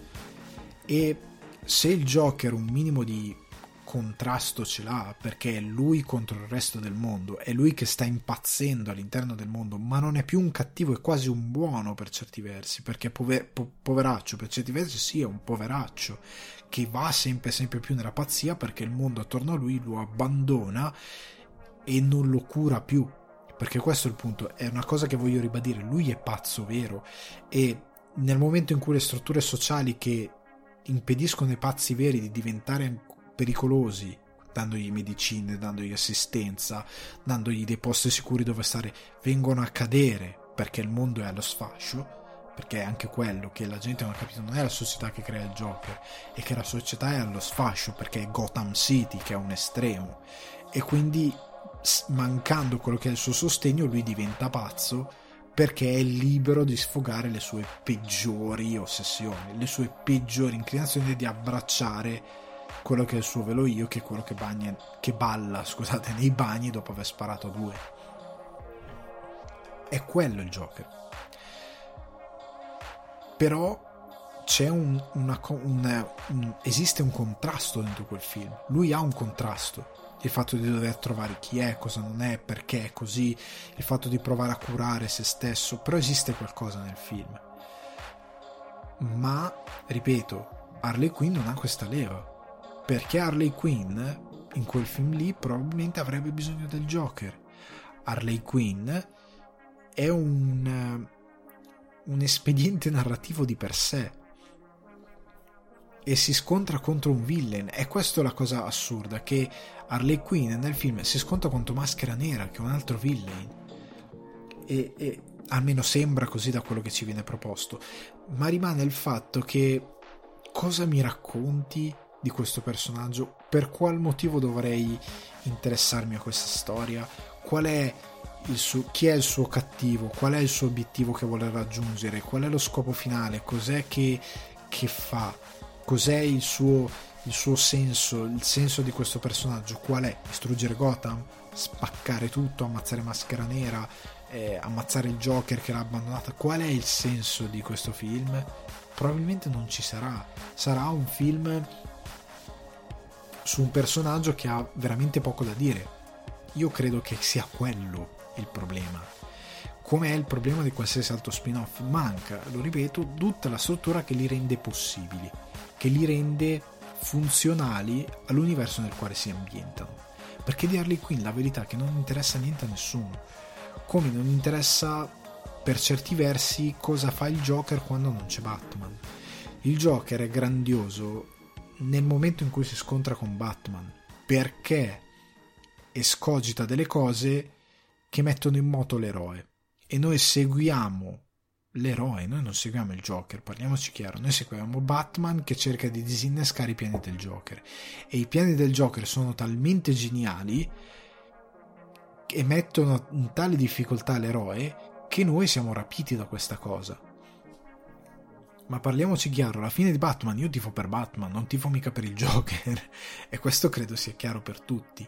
E se il Joker un minimo di contrasto ce l'ha, perché è lui contro il resto del mondo, è lui che sta impazzendo all'interno del mondo, ma non è più un cattivo, è quasi un buono per certi versi, perché pover- po- poveraccio, per certi versi sì, è un poveraccio, che va sempre sempre più nella pazzia perché il mondo attorno a lui lo abbandona e non lo cura più. Perché questo è il punto, è una cosa che voglio ribadire, lui è pazzo vero? E nel momento in cui le strutture sociali che impediscono ai pazzi veri di diventare pericolosi, dandogli medicine, dandogli assistenza, dandogli dei posti sicuri dove stare, vengono a cadere perché il mondo è allo sfascio, perché è anche quello che la gente non ha capito, non è la società che crea il Joker, è che la società è allo sfascio perché è Gotham City che è un estremo. E quindi mancando quello che è il suo sostegno lui diventa pazzo perché è libero di sfogare le sue peggiori ossessioni, le sue peggiori inclinazioni di abbracciare quello che è il suo velo io, che è quello che, bagna, che balla (laughs) scusate, nei bagni dopo aver sparato a due. È quello il Joker. Però c'è un, una, un, un, esiste un contrasto dentro quel film. Lui ha un contrasto il fatto di dover trovare chi è, cosa non è, perché è così, il fatto di provare a curare se stesso, però esiste qualcosa nel film. Ma, ripeto, Harley Quinn non ha questa leva, perché Harley Quinn in quel film lì probabilmente avrebbe bisogno del Joker. Harley Quinn è un, un espediente narrativo di per sé e si scontra contro un villain. E questa è la cosa assurda, che Harley Quinn nel film si scontra contro Maschera Nera, che è un altro villain. E, e almeno sembra così da quello che ci viene proposto. Ma rimane il fatto che cosa mi racconti di questo personaggio? Per qual motivo dovrei interessarmi a questa storia? Qual è suo, chi è il suo cattivo? Qual è il suo obiettivo che vuole raggiungere? Qual è lo scopo finale? Cos'è che, che fa? Cos'è il suo, il suo senso, il senso di questo personaggio? Qual è? Distruggere Gotham? Spaccare tutto, ammazzare Maschera Nera, eh, ammazzare il Joker che l'ha abbandonata? Qual è il senso di questo film? Probabilmente non ci sarà. Sarà un film su un personaggio che ha veramente poco da dire. Io credo che sia quello il problema. Come è il problema di qualsiasi altro spin-off? Manca, lo ripeto, tutta la struttura che li rende possibili che li rende funzionali all'universo nel quale si ambientano. Perché di Harley Quinn la verità è che non interessa niente a nessuno, come non interessa per certi versi cosa fa il Joker quando non c'è Batman. Il Joker è grandioso nel momento in cui si scontra con Batman, perché escogita delle cose che mettono in moto l'eroe e noi seguiamo l'eroe, noi non seguiamo il Joker, parliamoci chiaro, noi seguiamo Batman che cerca di disinnescare i piani del Joker e i piani del Joker sono talmente geniali e mettono in tale difficoltà l'eroe che noi siamo rapiti da questa cosa. Ma parliamoci chiaro, alla fine di Batman io tifo per Batman, non tifo mica per il Joker (laughs) e questo credo sia chiaro per tutti.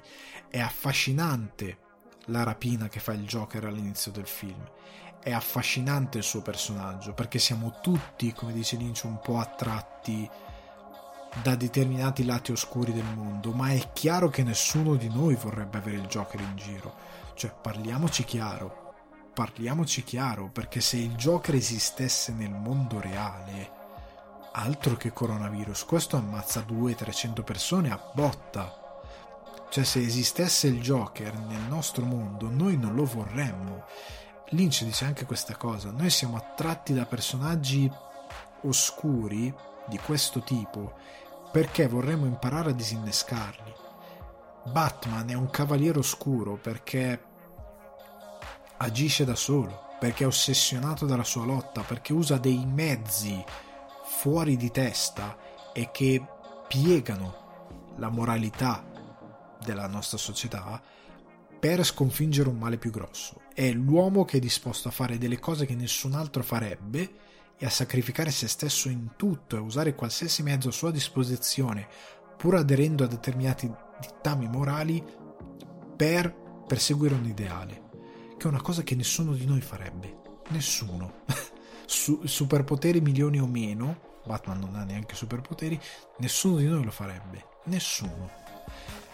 È affascinante la rapina che fa il Joker all'inizio del film è affascinante il suo personaggio perché siamo tutti, come dice Lynch, un po' attratti da determinati lati oscuri del mondo, ma è chiaro che nessuno di noi vorrebbe avere il Joker in giro. Cioè, parliamoci chiaro, parliamoci chiaro, perché se il Joker esistesse nel mondo reale, altro che coronavirus, questo ammazza 200-300 persone a botta. Cioè, se esistesse il Joker nel nostro mondo, noi non lo vorremmo Lynch dice anche questa cosa, noi siamo attratti da personaggi oscuri di questo tipo perché vorremmo imparare a disinnescarli. Batman è un cavaliere oscuro perché agisce da solo, perché è ossessionato dalla sua lotta, perché usa dei mezzi fuori di testa e che piegano la moralità della nostra società per sconfiggere un male più grosso. È l'uomo che è disposto a fare delle cose che nessun altro farebbe e a sacrificare se stesso in tutto e a usare qualsiasi mezzo a sua disposizione, pur aderendo a determinati dittami morali, per perseguire un ideale, che è una cosa che nessuno di noi farebbe. Nessuno. (laughs) Su- superpoteri milioni o meno, Batman non ha neanche superpoteri, nessuno di noi lo farebbe. Nessuno.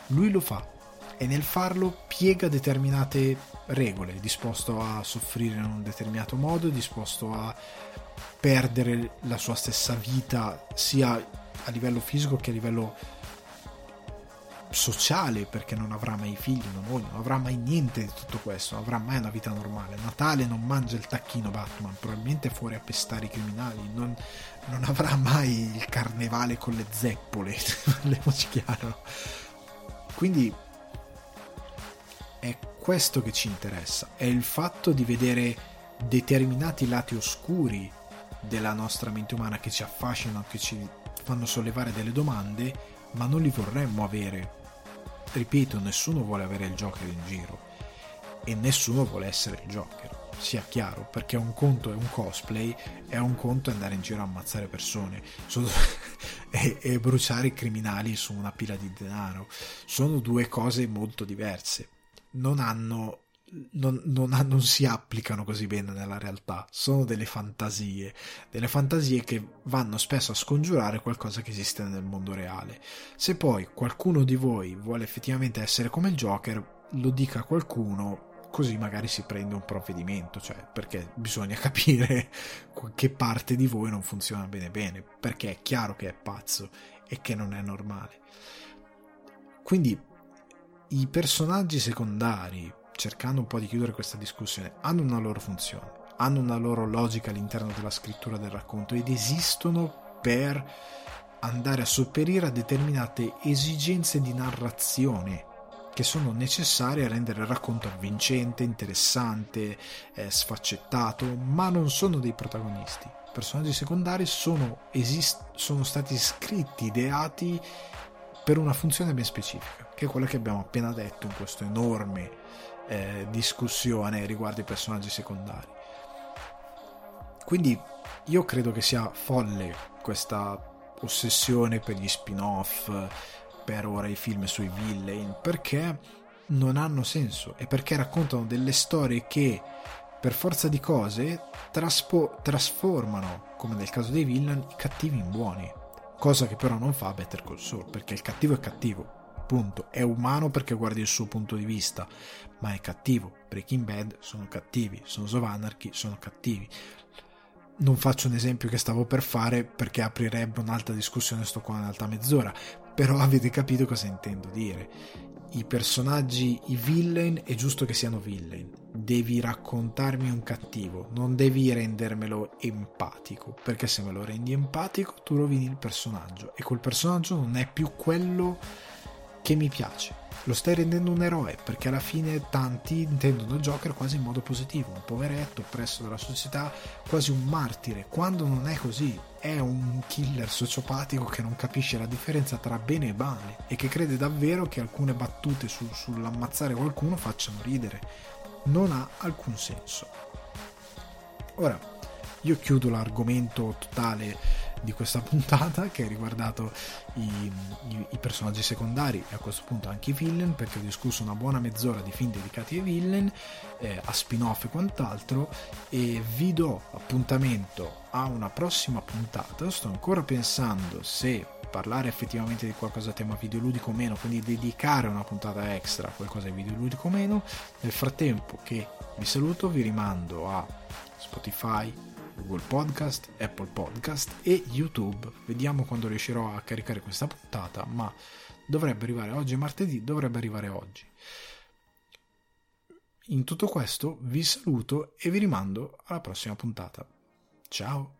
Lui lo fa e nel farlo piega determinate regole, è disposto a soffrire in un determinato modo, è disposto a perdere la sua stessa vita sia a livello fisico che a livello sociale perché non avrà mai figli, non moglie, non avrà mai niente di tutto questo, non avrà mai una vita normale. Natale non mangia il tacchino Batman, probabilmente fuori a pestare i criminali, non, non avrà mai il carnevale con le zeppole, (laughs) parliamoci chiaro. Quindi è questo che ci interessa, è il fatto di vedere determinati lati oscuri della nostra mente umana che ci affascinano, che ci fanno sollevare delle domande, ma non li vorremmo avere. Ripeto, nessuno vuole avere il Joker in giro e nessuno vuole essere il Joker, sia chiaro, perché un conto è un cosplay e un conto è andare in giro a ammazzare persone (laughs) e, e bruciare criminali su una pila di denaro. Sono due cose molto diverse non hanno non, non, non, si applicano così bene nella realtà, sono delle fantasie, delle fantasie che vanno spesso a scongiurare qualcosa che esiste nel mondo reale. Se poi qualcuno di voi vuole effettivamente essere come il Joker, lo dica a qualcuno, così magari si prende un provvedimento, cioè perché bisogna (laughs) capire che parte di voi non funziona bene bene, perché è chiaro che è pazzo e che non è normale. Quindi i personaggi secondari, cercando un po' di chiudere questa discussione, hanno una loro funzione, hanno una loro logica all'interno della scrittura del racconto ed esistono per andare a sopperire a determinate esigenze di narrazione che sono necessarie a rendere il racconto avvincente, interessante, eh, sfaccettato, ma non sono dei protagonisti. I personaggi secondari sono, esist- sono stati scritti, ideati per una funzione ben specifica, che è quella che abbiamo appena detto in questa enorme eh, discussione riguardo i personaggi secondari. Quindi io credo che sia folle questa ossessione per gli spin-off, per ora i film sui villain, perché non hanno senso e perché raccontano delle storie che per forza di cose traspo- trasformano, come nel caso dei villain, i cattivi in buoni cosa che però non fa Better Call Saul, perché il cattivo è cattivo, punto. È umano perché guardi il suo punto di vista, ma è cattivo. Breaking Bad sono cattivi, Sons of Anarchy sono cattivi. non faccio un esempio che stavo per fare perché aprirebbe un'altra discussione, sto qua un'altra mezz'ora, però avete capito cosa intendo dire. I personaggi, i villain, è giusto che siano villain. Devi raccontarmi un cattivo, non devi rendermelo empatico, perché se me lo rendi empatico tu rovini il personaggio e quel personaggio non è più quello che mi piace lo stai rendendo un eroe perché alla fine tanti intendono Joker quasi in modo positivo, un poveretto oppresso dalla società, quasi un martire, quando non è così, è un killer sociopatico che non capisce la differenza tra bene e male e che crede davvero che alcune battute su, sull'ammazzare qualcuno facciano ridere. Non ha alcun senso. Ora, io chiudo l'argomento totale di questa puntata che ha riguardato i, i, i, personaggi secondari e a questo punto anche i villain perché ho discusso una buona mezz'ora di film dedicati ai villain eh, a spin-off e quant'altro e vi do appuntamento a una prossima puntata. Sto ancora pensando se parlare effettivamente di qualcosa a tema videoludico o meno quindi dedicare una puntata extra a qualcosa di videoludico o meno. Nel frattempo che vi saluto vi rimando a Spotify, Google Podcast, Apple Podcast e YouTube. Vediamo quando riuscirò a caricare questa puntata, ma dovrebbe arrivare oggi, martedì, dovrebbe arrivare oggi. In tutto questo vi saluto e vi rimando alla prossima puntata. Ciao!